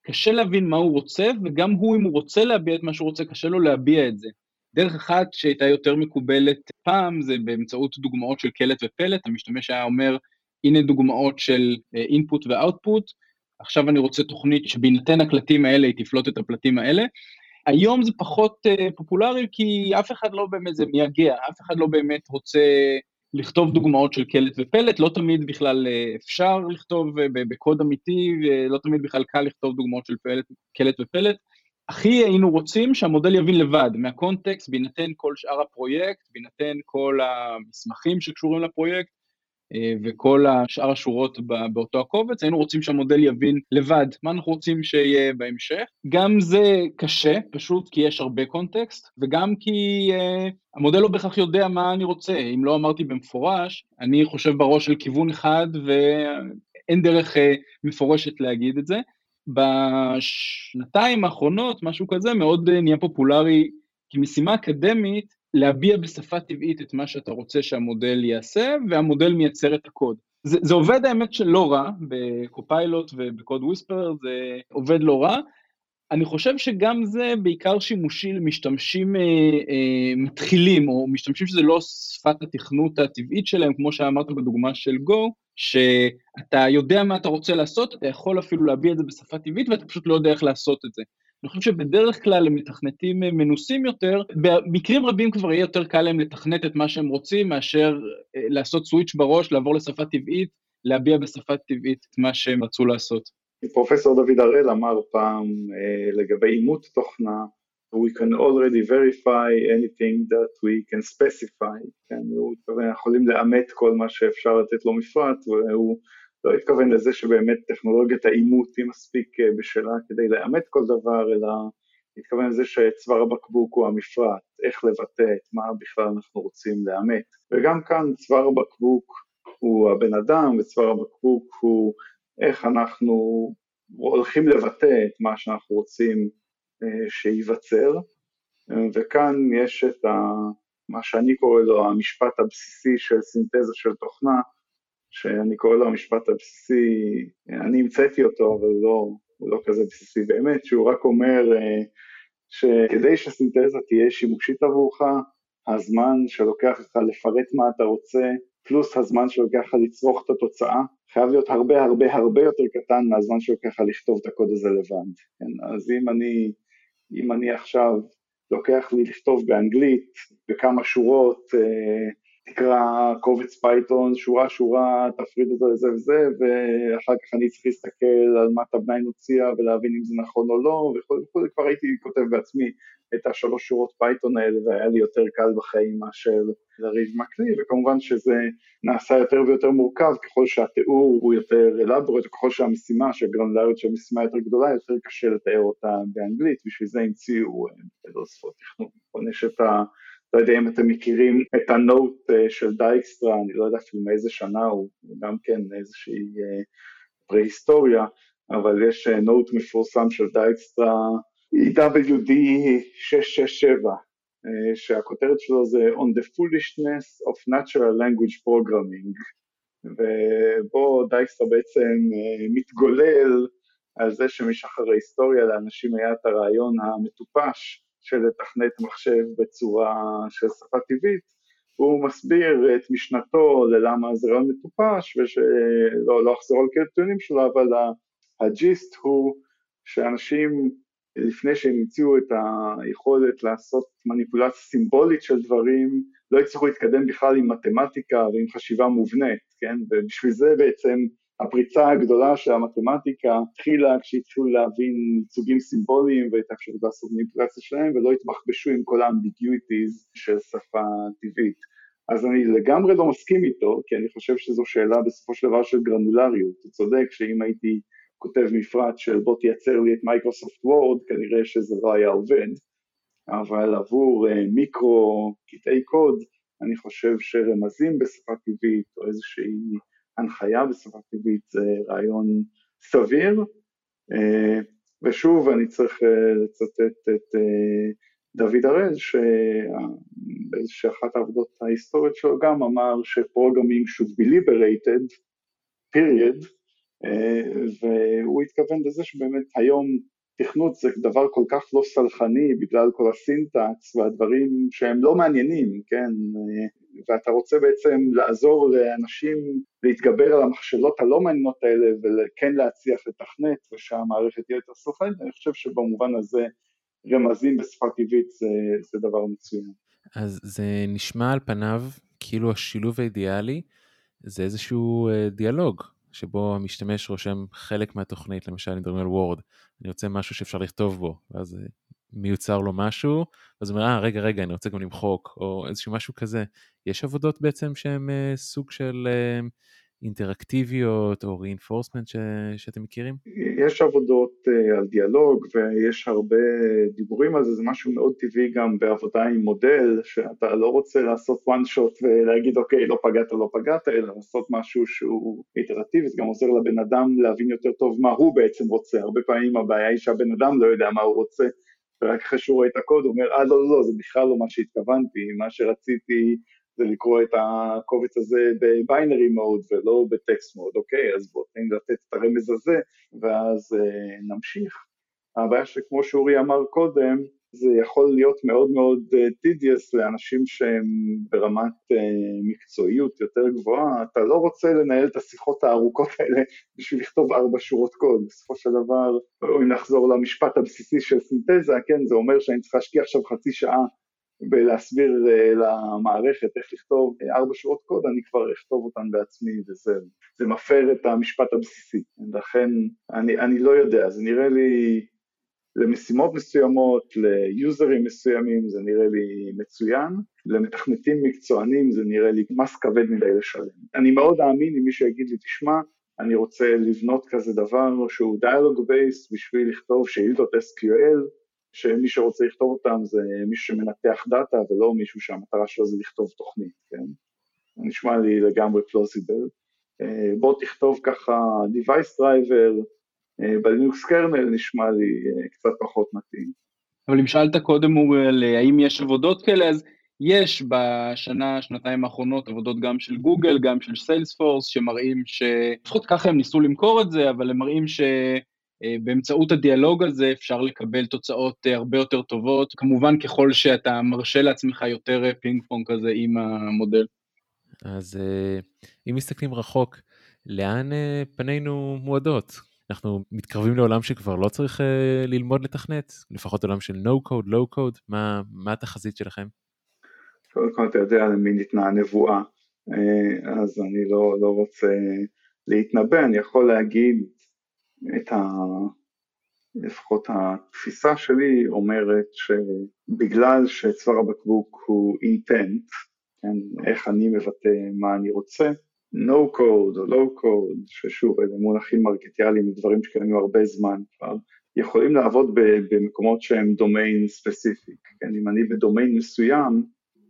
קשה להבין מה הוא רוצה, וגם הוא, אם הוא רוצה להביע את מה שהוא רוצה, קשה לו להביע את זה. דרך אחת שהייתה יותר מקובלת פעם, זה באמצעות דוגמאות של קלט ופלט, המשתמש היה אומר, הנה דוגמאות של אינפוט ואוטפוט, עכשיו אני רוצה תוכנית שבהינתן הקלטים האלה היא תפלוט את הפלטים האלה. היום זה פחות uh, פופולרי כי אף אחד לא באמת, זה מייגע, אף אחד לא באמת רוצה לכתוב דוגמאות של קלט ופלט, לא תמיד בכלל uh, אפשר לכתוב בקוד אמיתי, ולא תמיד בכלל קל לכתוב דוגמאות של פלט, קלט ופלט. הכי היינו רוצים שהמודל יבין לבד, מהקונטקסט, בהינתן כל שאר הפרויקט, בהינתן כל המסמכים שקשורים לפרויקט, אה, וכל השאר השורות באותו הקובץ, היינו רוצים שהמודל יבין לבד מה אנחנו רוצים שיהיה בהמשך. גם זה קשה, פשוט כי יש הרבה קונטקסט, וגם כי uh, המודל לא בהכרח יודע מה אני רוצה. אם לא אמרתי במפורש, אני חושב בראש של כיוון אחד ואין דרך uh, מפורשת להגיד את זה. בשנתיים האחרונות, משהו כזה, מאוד נהיה פופולרי כמשימה אקדמית, להביע בשפה טבעית את מה שאתה רוצה שהמודל יעשה, והמודל מייצר את הקוד. זה, זה עובד האמת שלא רע, בקופיילוט ובקוד וויספר זה עובד לא רע. אני חושב שגם זה בעיקר שימושי למשתמשים אה, אה, מתחילים, או משתמשים שזה לא שפת התכנות הטבעית שלהם, כמו שאמרת בדוגמה של Go, שאתה יודע מה אתה רוצה לעשות, אתה יכול אפילו להביע את זה בשפה טבעית, ואתה פשוט לא יודע איך לעשות את זה. אני חושב שבדרך כלל למתכנתים אה, מנוסים יותר, במקרים רבים כבר יהיה יותר קל להם לתכנת את מה שהם רוצים, מאשר אה, לעשות סוויץ' בראש, לעבור לשפה טבעית, להביע בשפה טבעית את מה שהם רצו לעשות. פרופסור דוד הראל אמר פעם אה, לגבי אימות תוכנה, we can already verify anything that we can specify, כן, הוא התכוון, יכולים לאמת כל מה שאפשר לתת לו מפרט, והוא לא התכוון לזה שבאמת טכנולוגיית האימות היא מספיק אה, בשלה כדי לאמת כל דבר, אלא התכוון לזה שצוואר הבקבוק הוא המפרט, איך לבטא את מה בכלל אנחנו רוצים לאמת. וגם כאן צוואר הבקבוק הוא הבן אדם, וצוואר הבקבוק הוא איך אנחנו הולכים לבטא את מה שאנחנו רוצים אה, שייווצר, וכאן יש את ה, מה שאני קורא לו המשפט הבסיסי של סינתזה של תוכנה, שאני קורא לו המשפט הבסיסי, אני המצאתי אותו, אבל לא, הוא לא כזה בסיסי באמת, שהוא רק אומר אה, שכדי שסינתזה תהיה שימושית עבורך, הזמן שלוקח לך לפרט מה אתה רוצה, פלוס הזמן שלוקח לך לצרוך את התוצאה, חייב להיות הרבה הרבה הרבה יותר קטן מהזמן שלוקח לך לכתוב את הקוד הזה לבד. כן? אז אם אני, אם אני עכשיו, לוקח לי לכתוב באנגלית בכמה שורות, אה, תקרא קובץ פייתון, שורה שורה, תפריד אותו לזה וזה, ואחר כך אני צריך להסתכל על מה טבניין הוציאה ולהבין אם זה נכון או לא, וכו' וכו', כבר הייתי כותב בעצמי את השלוש שורות פייתון האלה, והיה לי יותר קל בחיים מאשר לריב מקלי, וכמובן שזה נעשה יותר ויותר מורכב ככל שהתיאור הוא יותר אלברט, וככל שהמשימה, שהגרנדליות של המשימה יותר גדולה, יותר קשה לתאר אותה באנגלית, בשביל זה המציאו אה, שפות תכנון. יש את ה... לא יודע אם אתם מכירים את הנוט אה, של דייקסטרה, אני לא יודע אפילו מאיזה שנה הוא, גם כן איזושהי אה, פרה-היסטוריה, אבל יש נוט אה, מפורסם של דייקסטרה, EWD 667, שהכותרת שלו זה On the Foolishness of Natural Language Programming, ובו דייקסטרה בעצם מתגולל על זה שמשחר ההיסטוריה לאנשים היה את הרעיון המטופש של לתכנת מחשב בצורה של שפה טבעית, הוא מסביר את משנתו ללמה זה רעיון מטופש, ושלא לא אחזור על טיעונים שלו, אבל הג'יסט הוא שאנשים לפני שהם המציאו את היכולת לעשות מניפולציה סימבולית של דברים, לא הצליחו להתקדם בכלל עם מתמטיקה ועם חשיבה מובנית, כן? ובשביל זה בעצם הפריצה הגדולה של המתמטיקה התחילה כשהתחילו להבין ייצוגים סימבוליים ואת האפשרות לעשות מניפולציה שלהם ולא התבחבשו עם כל האמביגיוטיז של שפה טבעית. אז אני לגמרי לא מסכים איתו, כי אני חושב שזו שאלה בסופו של דבר של גרנולריות. הוא צודק שאם הייתי כותב מפרט של בוא תייצר לי את מייקרוסופט וורד, כנראה שזה לא היה עובד, אבל עבור uh, מיקרו קטעי קוד, אני חושב שרמזים בשפה טבעית או איזושהי הנחיה בשפה טבעית זה רעיון סביר. Uh, ושוב, אני צריך uh, לצטט את uh, דוד הראל, שבאיזושהי אחת העבודות ההיסטוריות שלו גם אמר ש programming should be liberated, period, והוא התכוון לזה שבאמת היום תכנות זה דבר כל כך לא סלחני בגלל כל הסינטקס והדברים שהם לא מעניינים, כן? ואתה רוצה בעצם לעזור לאנשים להתגבר על המכשלות הלא מעניינות האלה וכן להצליח לתכנת ושהמערכת תהיה יותר סלחנית, אני חושב שבמובן הזה רמזים בשפה טבעית זה, זה דבר מצוין. אז זה נשמע על פניו כאילו השילוב האידיאלי זה איזשהו אה, דיאלוג שבו המשתמש רושם חלק מהתוכנית, למשל אם מדברים על וורד, אני רוצה משהו שאפשר לכתוב בו, ואז אה, מיוצר לו משהו, ואז הוא אומר, אה, רגע, רגע, אני רוצה גם למחוק, או איזשהו משהו כזה. יש עבודות בעצם שהן uh, סוג של uh, אינטראקטיביות או reinforcement ש... שאתם מכירים? יש עבודות uh, על דיאלוג ויש הרבה דיבורים על זה, זה משהו מאוד טבעי גם בעבודה עם מודל, שאתה לא רוצה לעשות one shot ולהגיד אוקיי, לא פגעת, לא פגעת, אלא לעשות משהו שהוא איטרטיבי, זה גם עוזר לבן אדם להבין יותר טוב מה הוא בעצם רוצה, הרבה פעמים הבעיה היא שהבן אדם לא יודע מה הוא רוצה, ורק אחרי שהוא רואה את הקוד הוא אומר, אה לא, לא, לא, זה בכלל לא מה שהתכוונתי, מה שרציתי זה לקרוא את הקובץ הזה בביינרי מוד ולא בטקסט מוד, אוקיי, אז בואו תן לתת את הרמז הזה ואז אה, נמשיך. הבעיה שכמו שאורי אמר קודם, זה יכול להיות מאוד מאוד טידיאס אה, לאנשים שהם ברמת uh, מקצועיות יותר גבוהה, אתה לא רוצה לנהל את השיחות הארוכות האלה בשביל לכתוב ארבע שורות קוד, בסופו של דבר, אם נחזור למשפט הבסיסי של סינתזה, כן, זה אומר שאני צריך להשקיע עכשיו חצי שעה בלהסביר uh, למערכת איך לכתוב uh, ארבע שורות קוד, אני כבר אכתוב אותן בעצמי וזהו. זה מפר את המשפט הבסיסי, לכן אני, אני לא יודע, זה נראה לי למשימות מסוימות, ליוזרים מסוימים זה נראה לי מצוין, למתכנתים מקצוענים זה נראה לי מס כבד מדי לשלם. אני מאוד אאמין אם מישהו יגיד לי, תשמע, אני רוצה לבנות כזה דבר שהוא dialog based בשביל לכתוב שאילתות SQL, שמי שרוצה לכתוב אותם זה מישהו שמנתח דאטה ולא מישהו שהמטרה שלו זה לכתוב תוכנית, כן? נשמע לי לגמרי plausible. אה, בוא תכתוב ככה device driver, אה, בלינוקס kernel נשמע לי אה, קצת פחות מתאים. אבל אם שאלת קודם אוריאל, האם יש עבודות כאלה, אז יש בשנה, שנתיים האחרונות עבודות גם של גוגל, גם של סיילספורס, שמראים ש... לפחות ככה הם ניסו למכור את זה, אבל הם מראים שבאמצעות הדיאלוג הזה אפשר לקבל תוצאות הרבה יותר טובות, כמובן ככל שאתה מרשה לעצמך יותר פינג פונג כזה עם המודל. אז אם מסתכלים רחוק, לאן פנינו מועדות? אנחנו מתקרבים לעולם שכבר לא צריך ללמוד לתכנת, לפחות עולם של no code, low code, מה, מה התחזית שלכם? קודם כל אתה יודע למי ניתנה הנבואה, אה, אז אני לא, לא רוצה להתנבא, אני יכול להגיד את ה... לפחות התפיסה שלי אומרת שבגלל שצוואר הבקבוק הוא אינטנט, כן, איך אני מבטא מה אני רוצה, no code או low code, ששוב אלה מונחים מרקטיאליים, דברים שקיימים הרבה זמן כבר, יכולים לעבוד במקומות שהם דומיין ספציפיק, כן, אם אני בדומיין מסוים,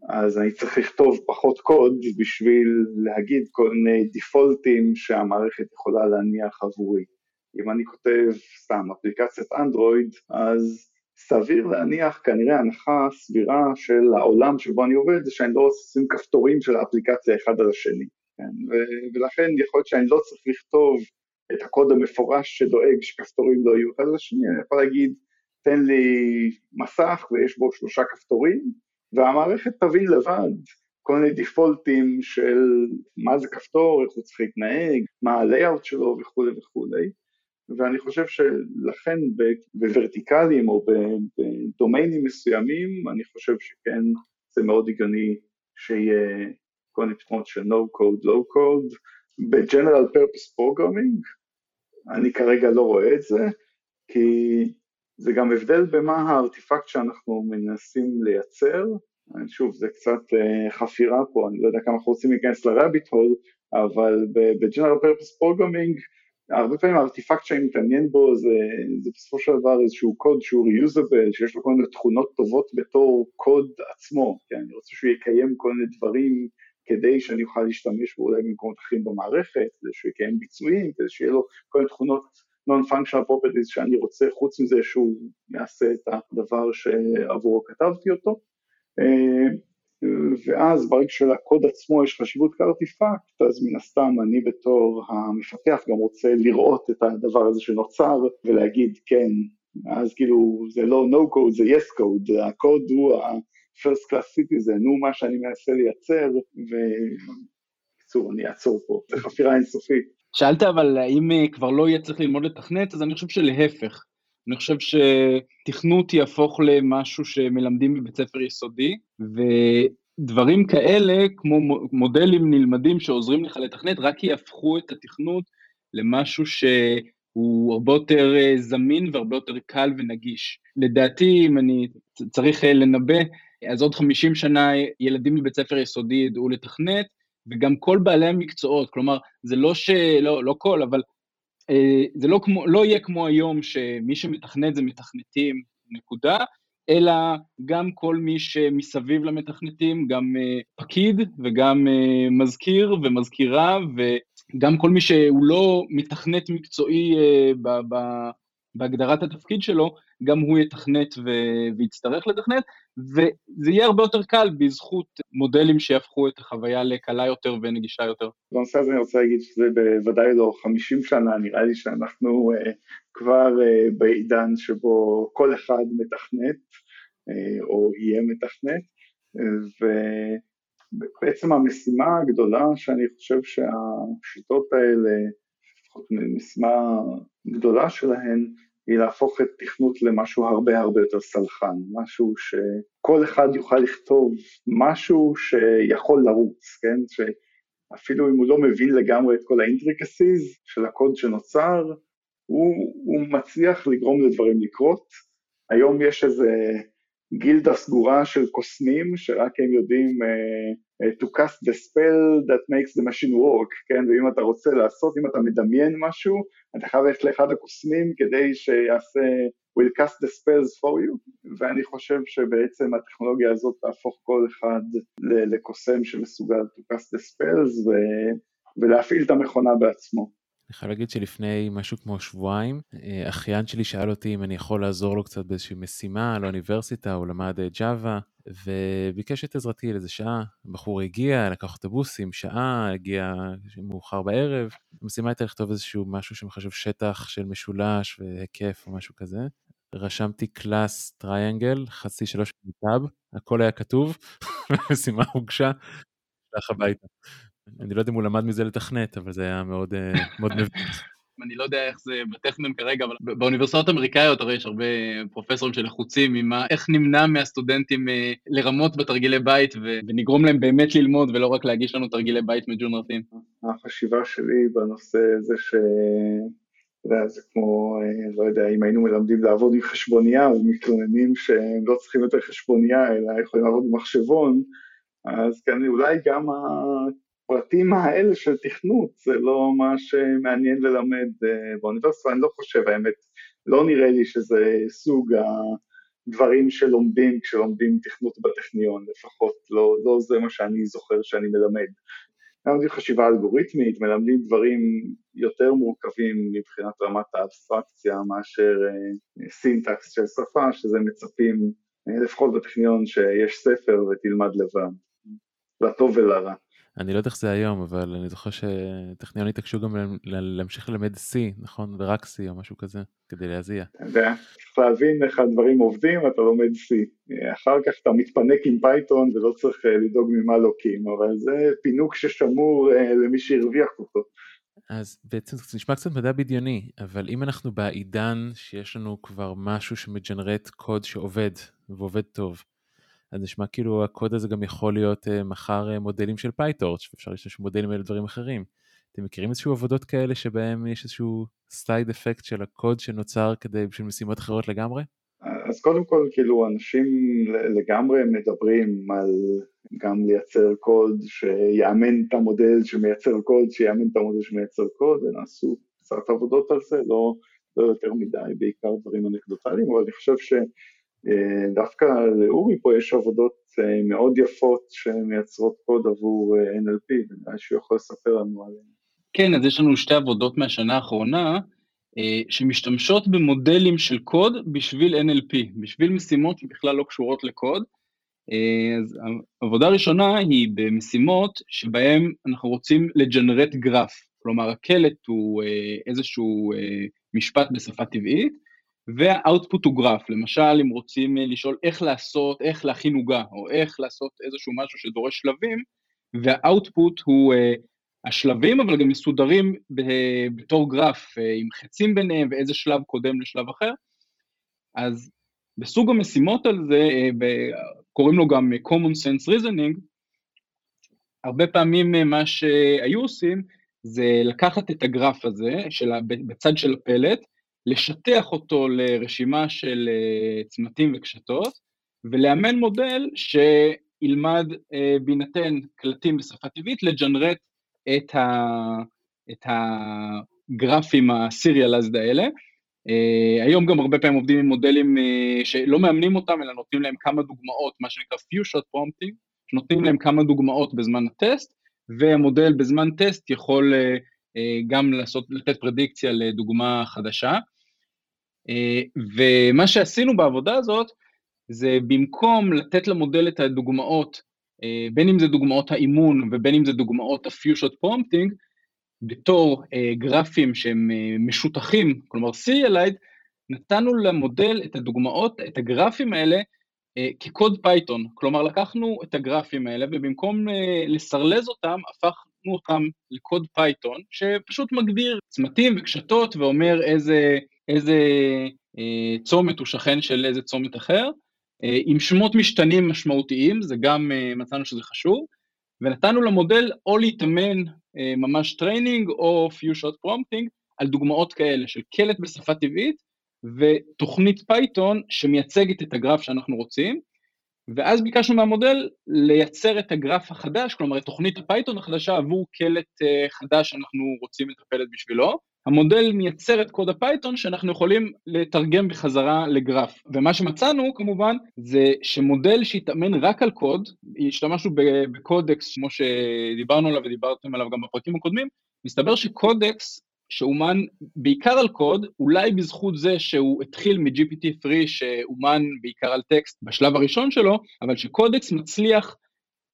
אז אני צריך לכתוב פחות קוד בשביל להגיד כל מיני דיפולטים שהמערכת יכולה להניח עבורי. אם אני כותב סתם אפליקציית אנדרואיד, אז סביר להניח כנראה הנחה סבירה של העולם שבו אני עובד, זה שאני לא עושים כפתורים של האפליקציה אחד על השני. כן, ולכן יכול להיות שאני לא צריך לכתוב את הקוד המפורש שדואג שכפתורים לא יהיו אחד לשני, אני יכול להגיד, תן לי מסך ויש בו שלושה כפתורים, והמערכת תבין לבד כל מיני דיפולטים של מה זה כפתור, איך הוא צריך להתנהג, מה ה-layout שלו וכולי וכולי, ואני חושב שלכן בוורטיקלים או בדומיינים מסוימים, אני חושב שכן זה מאוד הגיוני שיהיה כל מיני פתרונות של no code, low code, ב-general purpose programming, אני כרגע לא רואה את זה, כי זה גם הבדל במה הארטיפקט שאנחנו מנסים לייצר, שוב, זה קצת חפירה פה, אני לא יודע כמה אנחנו רוצים להיכנס לרביט הול, אבל ב-General Purpose Programming הרבה פעמים הארטיפקט שאני מתעניין בו זה, זה בסופו של דבר איזשהו קוד שהוא reusable, שיש לו כל מיני תכונות טובות בתור קוד עצמו, כי אני רוצה שהוא יקיים כל מיני דברים כדי שאני אוכל להשתמש בו אולי במקומות אחרים במערכת, כדי שהוא יקיים ביצועים, כדי שיהיה לו כל מיני תכונות non-functional properties שאני רוצה, חוץ מזה שהוא יעשה את הדבר שעבורו כתבתי אותו. ואז ברגע שלקוד עצמו יש חשיבות כארטיפקט, אז מן הסתם אני בתור המפתח גם רוצה לראות את הדבר הזה שנוצר ולהגיד כן, אז כאילו זה לא no code זה yes code, הקוד הוא ה-first class citizen, הוא מה שאני מנסה לייצר, ובקיצור אני אעצור פה, זה חפירה אינסופית. שאלת אבל האם כבר לא יהיה צריך ללמוד לתכנת, אז אני חושב שלהפך. אני חושב שתכנות יהפוך למשהו שמלמדים בבית ספר יסודי, ודברים כאלה, כמו מודלים נלמדים שעוזרים לך לתכנת, רק יהפכו את התכנות למשהו שהוא הרבה יותר אה, זמין והרבה יותר קל ונגיש. לדעתי, אם אני צריך אה, לנבא, אז עוד 50 שנה ילדים בבית ספר יסודי ידעו לתכנת, וגם כל בעלי המקצועות, כלומר, זה לא ש... לא, לא כל, אבל זה לא, כמו, לא יהיה כמו היום שמי שמתכנת זה מתכנתים, נקודה, אלא גם כל מי שמסביב למתכנתים, גם אה, פקיד וגם אה, מזכיר ומזכירה, וגם כל מי שהוא לא מתכנת מקצועי ב, ב, בהגדרת התפקיד שלו, גם הוא יתכנת ו- ויצטרך לתכנת, וזה יהיה הרבה יותר קל בזכות מודלים שיהפכו את החוויה לקלה יותר ונגישה יותר. בנושא הזה אני רוצה להגיד שזה בוודאי לא 50 שנה, נראה לי שאנחנו uh, כבר uh, בעידן שבו כל אחד מתכנת, uh, או יהיה מתכנת, ובעצם המשימה הגדולה שאני חושב שהשיטות האלה, לפחות משימה גדולה שלהן, היא להפוך את תכנות למשהו הרבה הרבה יותר סלחן, משהו שכל אחד יוכל לכתוב משהו שיכול לרוץ, כן? שאפילו אם הוא לא מבין לגמרי את כל האינטריקסיז של הקוד שנוצר, הוא, הוא מצליח לגרום לדברים לקרות. היום יש איזה גילדה סגורה של קוסמים, שרק הם יודעים uh, to cast the spell that makes the machine work, כן, ואם אתה רוצה לעשות, אם אתה מדמיין משהו, אתה חייב ללכת לאחד הקוסמים כדי שיעשה will cast the spells for you, ואני חושב שבעצם הטכנולוגיה הזאת תהפוך כל אחד לקוסם שמסוגל to cast the spells ו... ולהפעיל את המכונה בעצמו. אני חייב להגיד שלפני משהו כמו שבועיים, אה, אחיין שלי שאל אותי אם אני יכול לעזור לו קצת באיזושהי משימה לאוניברסיטה, הוא למד ג'אווה, וביקש את עזרתי לאיזה שעה. הבחור הגיע, לקח אוטובוסים, שעה, הגיע מאוחר בערב. המשימה הייתה לכתוב איזשהו משהו שמחשב שטח של משולש והיקף או משהו כזה. רשמתי קלאס טריאנגל, חצי שלוש טאב, הכל היה כתוב, המשימה הוגשה, הלך הביתה. אני לא יודע אם הוא למד מזה לתכנת, אבל זה היה מאוד, אה, מביך. אני לא יודע איך זה בטכנון כרגע, אבל באוניברסיטאות האמריקאיות הרי יש הרבה פרופסורים שלחוצים עם איך נמנע מהסטודנטים אה, לרמות בתרגילי בית ונגרום להם באמת ללמוד ולא רק להגיש לנו תרגילי בית מג'ונרטים. החשיבה שלי בנושא זה ש... אתה יודע, זה כמו, אה, לא יודע, אם היינו מלמדים לעבוד עם חשבונייה ומתלוננים שהם לא צריכים יותר חשבונייה אלא יכולים לעבוד עם מחשבון, אז כן, אולי גם הפרטים האלה של תכנות זה לא מה שמעניין ללמד אה, באוניברסיטה, אני לא חושב, האמת, לא נראה לי שזה סוג הדברים שלומדים כשלומדים תכנות בטכניון, לפחות לא, לא זה מה שאני זוכר שאני מלמד. מלמדים חשיבה אלגוריתמית, מלמדים דברים יותר מורכבים מבחינת רמת האבסטרקציה מאשר אה, סינטקס של שפה, שזה מצפים, אה, לפחות בטכניון, שיש ספר ותלמד לבד, לטוב ולרע. אני לא יודע איך זה היום, אבל אני זוכר שטכניון התעקשו גם להמשיך ללמד C, נכון? ורק C או משהו כזה, כדי להזיע. אתה יודע, צריך להבין איך הדברים עובדים, אתה לומד C. אחר כך אתה מתפנק עם פייתון ולא צריך אה, לדאוג מ malloc-ים, אבל זה פינוק ששמור אה, למי שהרוויח אותו. אז בעצם זה נשמע קצת מדע בדיוני, אבל אם אנחנו בעידן שיש לנו כבר משהו שמ generate קוד שעובד, ועובד טוב, אז נשמע כאילו הקוד הזה גם יכול להיות uh, מחר uh, מודלים של פייטורץ' ואפשר להשתמש במודלים האלה לדברים אחרים. אתם מכירים איזשהו עבודות כאלה שבהם יש איזשהו סייד אפקט של הקוד שנוצר כדי בשביל משימות אחרות לגמרי? אז קודם כל, כאילו, אנשים לגמרי מדברים על גם לייצר קוד שיאמן את המודל שמייצר קוד, שיאמן את המודל שמייצר קוד, ונעשו קצת עבודות על זה, לא, לא יותר מדי, בעיקר דברים אנקדוטליים, אבל אני חושב שדווקא לאורי פה יש עבודות אה, מאוד יפות שמייצרות קוד עבור אה, NLP, ונראה שהוא יכול לספר לנו עליהן. כן, אז יש לנו שתי עבודות מהשנה האחרונה, אה, שמשתמשות במודלים של קוד בשביל NLP, בשביל משימות שבכלל לא קשורות לקוד. אה, אז העבודה הראשונה היא במשימות שבהן אנחנו רוצים לג'נרט גרף, כלומר הקלט הוא אה, איזשהו משפט בשפה טבעית, והאוטפוט הוא גרף, למשל אם רוצים לשאול איך לעשות, איך להכין עוגה, או איך לעשות איזשהו משהו שדורש שלבים, והאוטפוט הוא השלבים אבל גם מסודרים בתור גרף אה, עם חצים ביניהם ואיזה שלב קודם לשלב אחר. אז בסוג המשימות על זה, אה, קוראים לו גם common sense reasoning, הרבה פעמים אה, מה שהיו עושים זה לקחת את הגרף הזה של, בצד של הפלט, לשטח אותו לרשימה של צמתים וקשתות, ולאמן מודל שילמד בהינתן קלטים בשפה טבעית לג'נרט את, ה, את הגרפים ה-serialized האלה. Uh, היום גם הרבה פעמים עובדים עם מודלים שלא מאמנים אותם, אלא נותנים להם כמה דוגמאות, מה שנקרא few shot prompting, שנותנים להם כמה דוגמאות בזמן הטסט, והמודל בזמן טסט יכול גם לעשות, לתת פרדיקציה לדוגמה חדשה. Uh, ומה שעשינו בעבודה הזאת, זה במקום לתת למודל את הדוגמאות אה, בין אם זה דוגמאות האימון ובין אם זה דוגמאות ה-few prompting, בתור uh, גרפים שהם משותחים, כלומר serialized, נתנו למודל את הדוגמאות, את הגרפים האלה, כקוד פייתון, כלומר לקחנו את הגרפים האלה ובמקום ל serialize אותם, הפכנו אותם לקוד פייתון, שפשוט מגדיר צמתים וקשתות ואומר איזה, איזה uh, צומת הוא שכן של איזה צומת אחר, אה, עם שמות משתנים משמעותיים, זה גם אה, מצאנו שזה חשוב, ונתנו למודל או להתאמן אה, ממש training או few shot prompting על דוגמאות כאלה של קלט בשפה טבעית ותוכנית פייתון שמייצגת את הגרף שאנחנו רוצים, ואז ביקשנו מהמודל לייצר את הגרף החדש, כלומר את תוכנית הפייתון החדשה עבור קלט חדש שאנחנו רוצים לפתור את בשבילו, המודל מייצר את קוד הפייתון שאנחנו יכולים לתרגם בחזרה לגרף. ומה שמצאנו כמובן זה שמודל שהתאמן רק על קוד, השתמשנו ב-Codex כמו שדיברנו עליו ודיברתם עליו גם בפרקים הקודמים, מסתבר ש-Codex שאומן בעיקר על קוד, אולי בזכות זה שהוא התחיל מ-GPT-3 שאומן בעיקר על טקסט בשלב הראשון שלו, אבל ש-Codex מצליח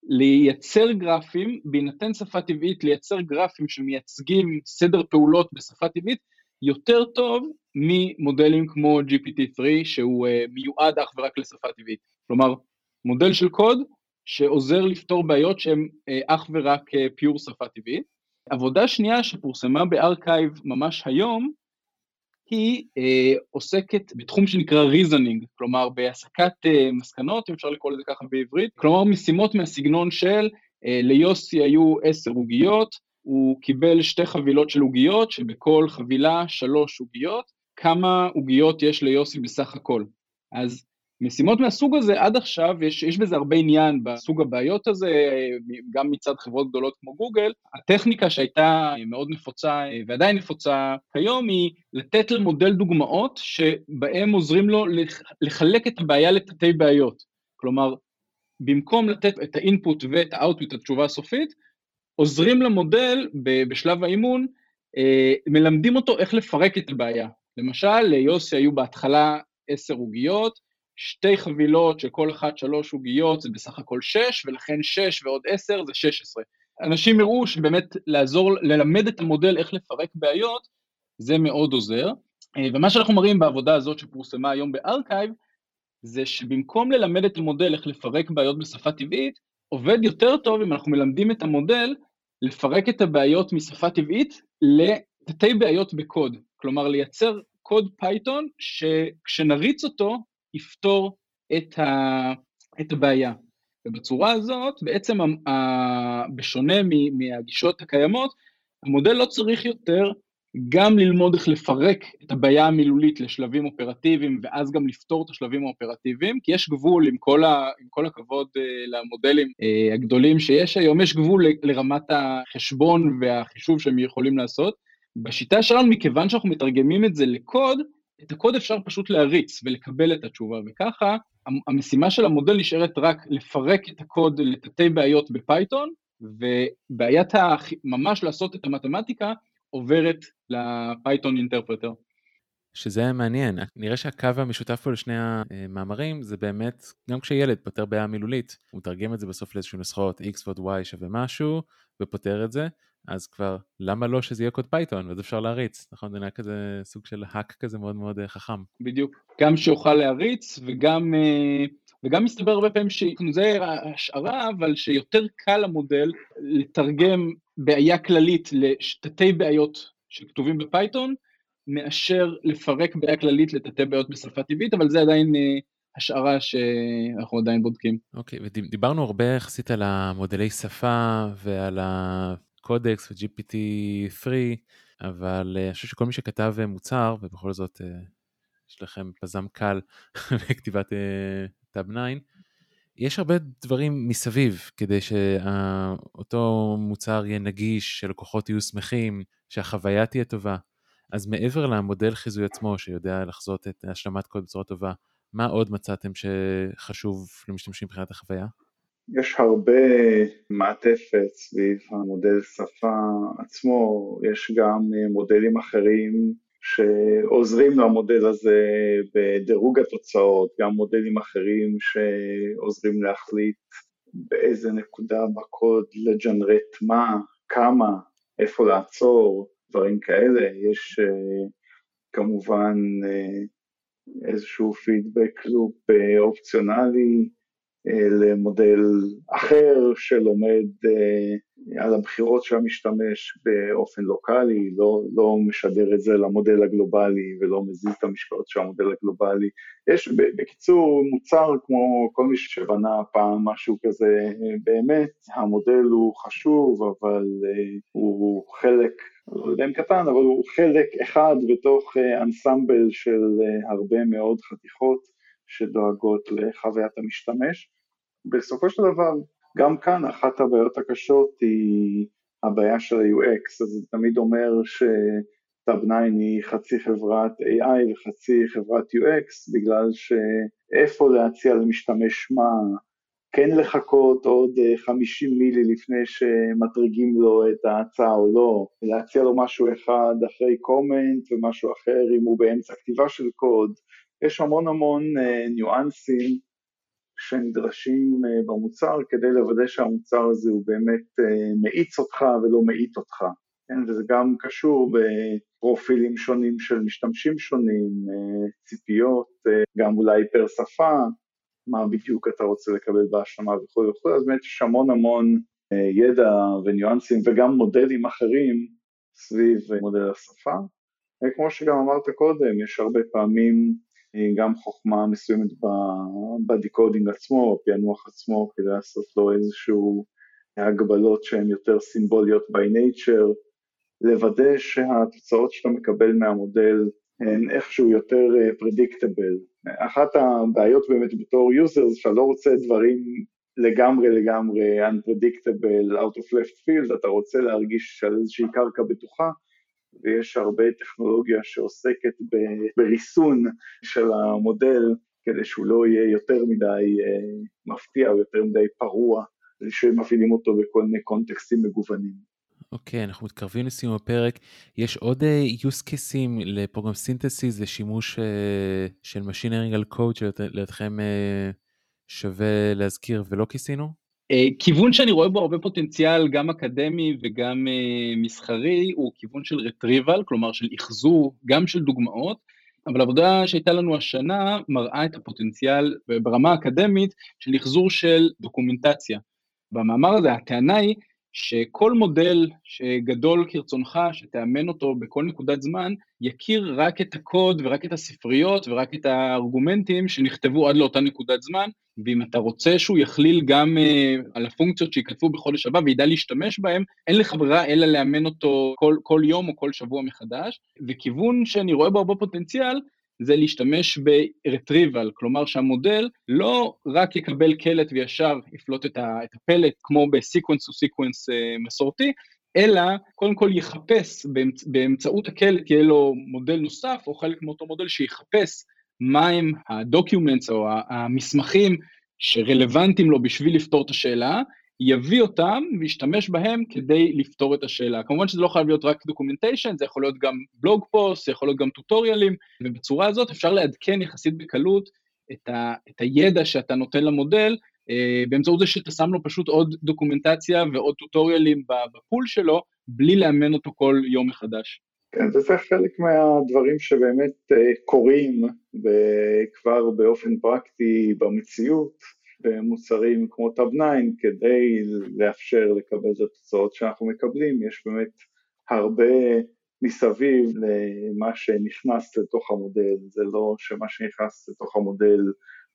לייצר גרפים, בהינתן שפה טבעית, לייצר גרפים שמייצגים סדר פעולות בשפה טבעית, יותר טוב ממודלים כמו GPT-3 שהוא uh, מיועד אך ורק לשפה טבעית. כלומר, מודל של קוד שעוזר לפתור בעיות שהן uh, אך ורק פיור uh, שפה טבעית. עבודה שנייה שפורסמה בארכייב ממש היום, היא אה, עוסקת בתחום שנקרא reasoning, כלומר בהסקת אה, מסקנות, אם אפשר לקרוא לזה ככה בעברית, כלומר משימות מהסגנון של אה, ליוסי היו עשר עוגיות, הוא קיבל שתי חבילות של עוגיות, שבכל חבילה שלוש עוגיות, כמה עוגיות יש ליוסי בסך הכל. אז משימות מהסוג הזה עד עכשיו, יש, יש בזה הרבה עניין בסוג הבעיות הזה, גם מצד חברות גדולות כמו גוגל. הטכניקה שהייתה מאוד נפוצה ועדיין נפוצה כיום היא לתת למודל דוגמאות שבהם עוזרים לו לחלק את הבעיה לתתי בעיות. כלומר, במקום לתת את ה-input ואת ה-output, התשובה הסופית, עוזרים למודל בשלב האימון, אה, מלמדים אותו איך לפרק את הבעיה. למשל, ליוסי היו בהתחלה עשר עוגיות, שתי חבילות של כל אחת שלוש עוגיות זה בסך הכל שש, ולכן שש ועוד עשר זה שש עשרה. אנשים הראו שבאמת לעזור, ללמד את המודל איך לפרק בעיות, זה מאוד עוזר. אה, ומה שאנחנו מראים בעבודה הזאת שפורסמה היום ב-arXiv, זה שבמקום ללמד את המודל איך לפרק בעיות בשפה טבעית, עובד יותר טוב אם אנחנו מלמדים את המודל לפרק את הבעיות משפה טבעית לתתי בעיות בקוד. כלומר, לייצר קוד פייתון שכשנריץ אותו, יפתור את, ה, את הבעיה. ובצורה הזאת, בעצם ה, בשונה מהגישות הקיימות, המודל לא צריך יותר גם ללמוד איך לפרק את הבעיה המילולית לשלבים אופרטיביים, ואז גם לפתור את השלבים האופרטיביים, כי יש גבול, עם כל, ה, עם כל הכבוד uh, למודלים uh, הגדולים שיש היום, יש גבול לרמת החשבון והחישוב שהם יכולים לעשות. בשיטה שלנו, מכיוון שאנחנו מתרגמים את זה לקוד, את הקוד אפשר פשוט להריץ ולקבל את התשובה, וככה המשימה של המודל נשארת רק לפרק את הקוד לתתי בעיות בפייתון, ובעיית ה... ממש לעשות את המתמטיקה עוברת ל-Python interpreter. שזה מעניין, נראה שהקו המשותף פה לשני המאמרים זה באמת, גם כשילד פותר בעיה מילולית, הוא מתרגם את זה בסוף לאיזשהו נוסחאות x ועוד y שווה משהו, ופותר את זה, אז כבר למה לא שזה יהיה קוד פייתון ואז אפשר להריץ, נכון? זה נראה כזה סוג של hack כזה מאוד מאוד אה, חכם. בדיוק, גם שיוכל להריץ וגם, אה, וגם מסתבר הרבה פעמים שזה השערה, אבל שיותר קל למודל לתרגם בעיה כללית לתתי בעיות שכתובים בפייתון, מאשר לפרק בעיה כללית לתתי בעיות בשפה טבעית, אבל זה עדיין אה, השערה שאנחנו עדיין בודקים. אוקיי, okay, ודיברנו הרבה יחסית על המודלי שפה ועל הקודקס ו-GPT-3, אבל אה, אני חושב שכל מי שכתב אה, מוצר, ובכל זאת יש לכם פזם קל בכתיבת טאב 9, יש הרבה דברים מסביב כדי שאותו מוצר יהיה נגיש, שלקוחות יהיו שמחים, שהחוויה תהיה טובה. אז מעבר למודל חיזוי עצמו שיודע לחזות את השלמת קוד בצורה טובה, מה עוד מצאתם שחשוב למשתמשים מבחינת החוויה? יש הרבה מעטפת סביב המודל שפה עצמו, יש גם מודלים אחרים שעוזרים למודל הזה בדירוג התוצאות, גם מודלים אחרים שעוזרים להחליט באיזה נקודה בקוד לג'נרט מה, כמה, איפה לעצור, דברים כאלה. יש uh, כמובן uh, איזשהו פידבק לופ אופציונלי למודל אחר שלומד uh, על הבחירות של המשתמש באופן לוקאלי, לא, לא משדר את זה למודל הגלובלי ולא מזיז את המשקעות של המודל הגלובלי. יש בקיצור מוצר כמו כל מי שבנה פעם משהו כזה באמת, המודל הוא חשוב אבל הוא חלק, לא יודע אם קטן, אבל הוא חלק אחד בתוך אנסמבל של הרבה מאוד חתיכות שדואגות לחוויית המשתמש. בסופו של דבר גם כאן אחת הבעיות הקשות היא הבעיה של ה-UX, אז זה תמיד אומר שטאב 9 היא חצי חברת AI וחצי חברת UX, בגלל שאיפה להציע למשתמש מה, כן לחכות עוד 50 מילי לפני שמטריגים לו את ההצעה או לא, להציע לו משהו אחד אחרי קומנט ומשהו אחר אם הוא באמצע כתיבה של קוד, יש המון המון ניואנסים שנדרשים אה, במוצר כדי לוודא שהמוצר הזה הוא באמת אה, מאיץ אותך ולא מאיט אותך. כן, וזה גם קשור בפרופילים שונים של משתמשים שונים, אה, ציפיות, גם אולי per שפה, מה בדיוק אתה רוצה לקבל בהשלמה וכו' וכו', אז באמת יש המון המון ידע וניואנסים וגם מודלים אחרים סביב מודל השפה. כמו שגם אמרת קודם, יש הרבה פעמים גם חוכמה מסוימת ב-decoding עצמו, בפענוח עצמו, כדי לעשות לו איזשהו הגבלות שהן יותר סימבוליות by nature, לוודא שהתוצאות שאתה מקבל מהמודל הן איכשהו יותר. אה, אחת הבעיות באמת בתור user זה שאתה לא רוצה דברים לגמרי לגמרי unpredictable, out of left field, אתה רוצה להרגיש על איזושהי קרקע בטוחה, ויש הרבה טכנולוגיה שעוסקת בריסון של המודל כדי שהוא לא יהיה יותר מדי אה, מפתיע או יותר מדי פרוע, שמפעילים אותו בכל מיני context-ים מגוונים. אוקיי, okay, אנחנו מתקרבים לסיום הפרק. יש עוד uh, use cases לפרוגרם סינתסיס לשימוש uh, של Machine Learning על קוד שלדעתכם uh, שווה להזכיר ולא כיסינו? אה, כיוון שאני רואה בו הרבה פוטנציאל, גם אקדמי וגם uh, מסחרי, הוא כיוון של retrieval, כלומר של אחזור, גם של דוגמאות, אבל העבודה שהייתה לנו השנה מראה את הפוטנציאל ברמה האקדמית של אחזור של דוקומנטציה. במאמר הזה הטענה היא שכל מודל שגדול כרצונך, שתאמן אותו בכל נקודת זמן, יכיר רק את הקוד ורק את הספריות ורק את הארגומנטים שנכתבו עד לאותה נקודת זמן, ואם אתה רוצה שהוא יכליל גם uh, על הפונקציות שייכתבו בחודש הבא וידע להשתמש בהם, אין לך ברירה אלא לאמן אותו כל, כל יום או כל שבוע מחדש. וכיוון שאני רואה בו הרבה פוטנציאל, זה להשתמש ב-retrieval, כלומר שהמודל לא רק יקבל קלט וישר יפלוט את הפלט כמו ב-sequence to sequence מסורתי, אלא קודם כל יחפש באמצ... באמצעות הקלט, יהיה לו מודל נוסף או חלק מאותו מודל שיחפש מהם ה-documents או המסמכים שרלוונטיים לו בשביל לפתור את השאלה, יביא אותם וישתמש בהם כדי לפתור את השאלה. כמובן שזה לא חייב להיות רק documentation, זה יכול להיות גם blog post, זה יכול להיות גם טוטוריאלים, ובצורה הזאת אפשר לעדכן יחסית בקלות את, ה, את הידע שאתה נותן למודל, אה, באמצעות זה שאתה שם לו פשוט עוד דוקומנטציה ועוד טוטוריאלים בפול שלו, בלי לאמן אותו כל יום מחדש. כן, וזה חלק מהדברים שבאמת אה, קורים כבר באופן פרקטי במציאות. במוצרים כמו טאב 9 כדי לאפשר לקבל את התוצאות שאנחנו מקבלים, יש באמת הרבה מסביב למה שנכנס לתוך המודל, זה לא שמה שנכנס לתוך המודל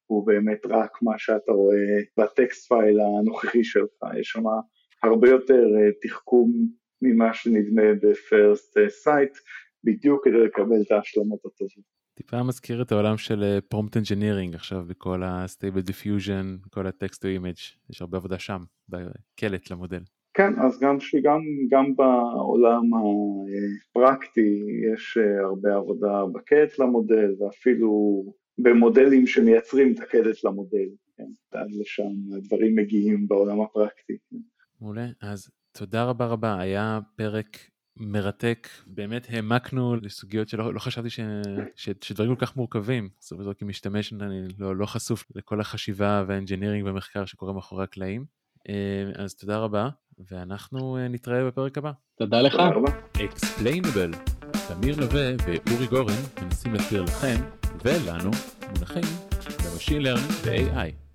הוא באמת רק מה שאתה רואה ב-text file הנוכחי שלך, יש שם הרבה יותר אה, תחכום ממה שנדמה ב-first sight, בדיוק כדי לקבל את ההשלמות הטובות. טיפה מזכיר את העולם של prompt uh, engineering עכשיו בכל ה-stable diffusion, כל ה-text to image, יש הרבה עבודה שם, בקלט למודל. כן, אז גם, שגם, גם בעולם הפרקטי יש uh, הרבה עבודה בקלט למודל ואפילו במודלים שמייצרים את הקלט למודל, כן, עד לשם הדברים מגיעים בעולם הפרקטי. מעולה, אז תודה רבה רבה, היה פרק מרתק, באמת העמקנו לסוגיות שלא לא חשבתי ש, ש, שדברים כל כך מורכבים, זאת אומרת כמשתמש אני לא, לא חשוף לכל החשיבה והאנג'ינירינג והמחקר שקורה מאחורי הקלעים. אה, אז תודה רבה, ואנחנו אה, נתראה בפרק הבא. תודה לך. Explainable, תמיר נווה ואורי גורן מנסים להסביר לכם ולנו מונחים ב-machine learning ו-AI.